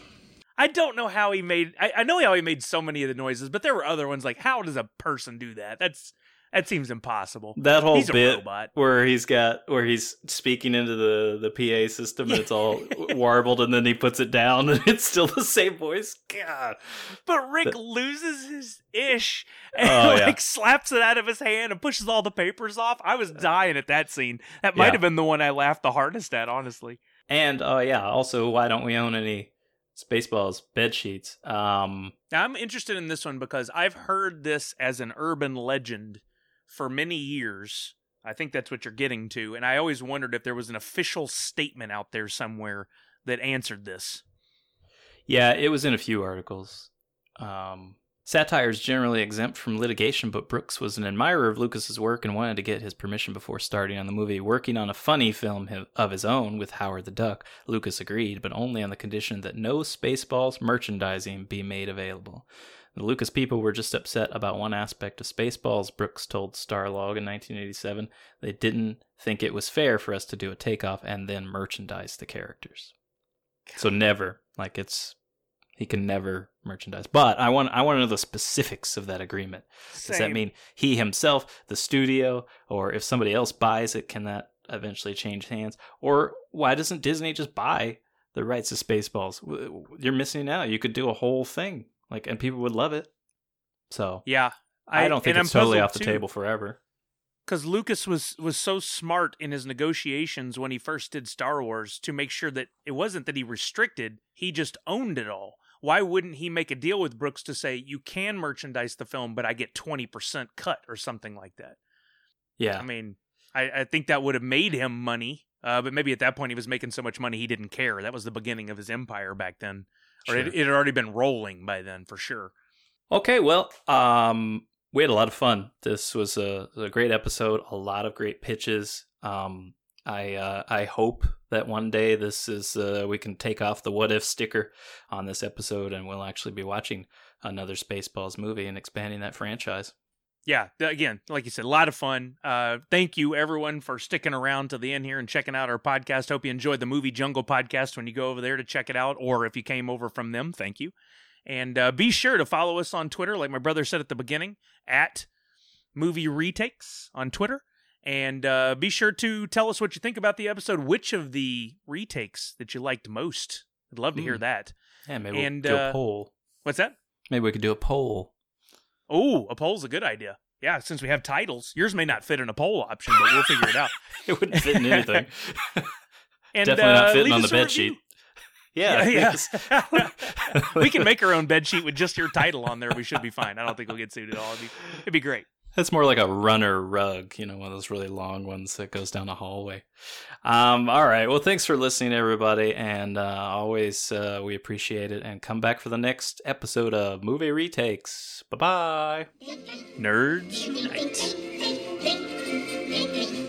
I don't know how he made. I, I know how he made so many of the noises, but there were other ones like, how does a person do that? That's that seems impossible. That whole He's bit where he's got where he's speaking into the the PA system and it's all warbled and then he puts it down and it's still the same voice. God. But Rick loses his ish and Oh, like yeah. slaps it out of his hand and pushes all the papers off. I was dying at that scene. That might Yeah. have been the one I laughed the hardest at, honestly. And oh yeah, also why don't we own any Spaceballs bed sheets? Um Now, I'm interested in this one because I've heard this as an urban legend for many years. I think that's what you're getting to. And I always wondered if there was an official statement out there somewhere that answered this. yeah, it was in a few articles. Um Satire is generally exempt from litigation, but Brooks was an admirer of Lucas's work and wanted to get his permission before starting on the movie. Working on a funny film of his own with Howard the Duck, Lucas agreed, but only on the condition that no Spaceballs merchandising be made available. The Lucas people were just upset about one aspect of Spaceballs, Brooks told Starlog in 1987. They didn't think it was fair for us to do a takeoff and then merchandise the characters. So never, like it's he can never merchandise. But I want I want to know the specifics of that agreement. Does that mean he himself, the studio, or if somebody else buys it, can that eventually change hands? Or why doesn't Disney just buy the rights to Spaceballs? You're missing out. You could do a whole thing, like, and people would love it. So Yeah. I, don't think it's totally off the too. table forever. because Lucas was was so smart in his negotiations when he first did Star Wars to make sure that it wasn't that he restricted, he just owned it all. Why wouldn't he make a deal with Brooks to say you can merchandise the film, but I get twenty percent cut or something like that? Yeah, I mean, I, I think that would have made him money, uh, but maybe at that point he was making so much money he didn't care. That was the beginning of his empire back then, or it, it had already been rolling by then for sure. Okay, well, um, we had a lot of fun. This was a, a great episode. A lot of great pitches. Um, I uh, I hope that one day this is uh, we can take off the what if sticker on this episode, and we'll actually be watching another Spaceballs movie and expanding that franchise. Yeah, again, like you said, a lot of fun. Uh, thank you everyone for sticking around to the end here and checking out our podcast. Hope you enjoyed the Movie Jungle podcast when you go over there to check it out, or if you came over from them, thank you. And uh, be sure to follow us on Twitter, like my brother said at the beginning, at Movie Retakes on Twitter. And uh, be sure to tell us what you think about the episode. Which of the retakes that you liked most? I'd love to hear Hmm. that. Yeah, maybe we'll do uh, a poll. What's that? Maybe we could do a poll. Oh, a poll's a good idea. Yeah, since we have titles, yours may not fit in a poll option, but we'll figure it out. It wouldn't fit in anything. And, Definitely uh, not fitting on the bed review. sheet. Yeah, yeah. yes. we can make our own bed sheet with just your title on there. We should be fine. I don't think we'll get sued at all. It'd be, it'd be great. That's more like a runner rug, you know, one of those really long ones that goes down a hallway. Um, all right. Well, thanks for listening, everybody. And uh, always, uh, we appreciate it. And come back for the next episode of Movie Retakes. Bye bye. Nerds Unite. Thank you.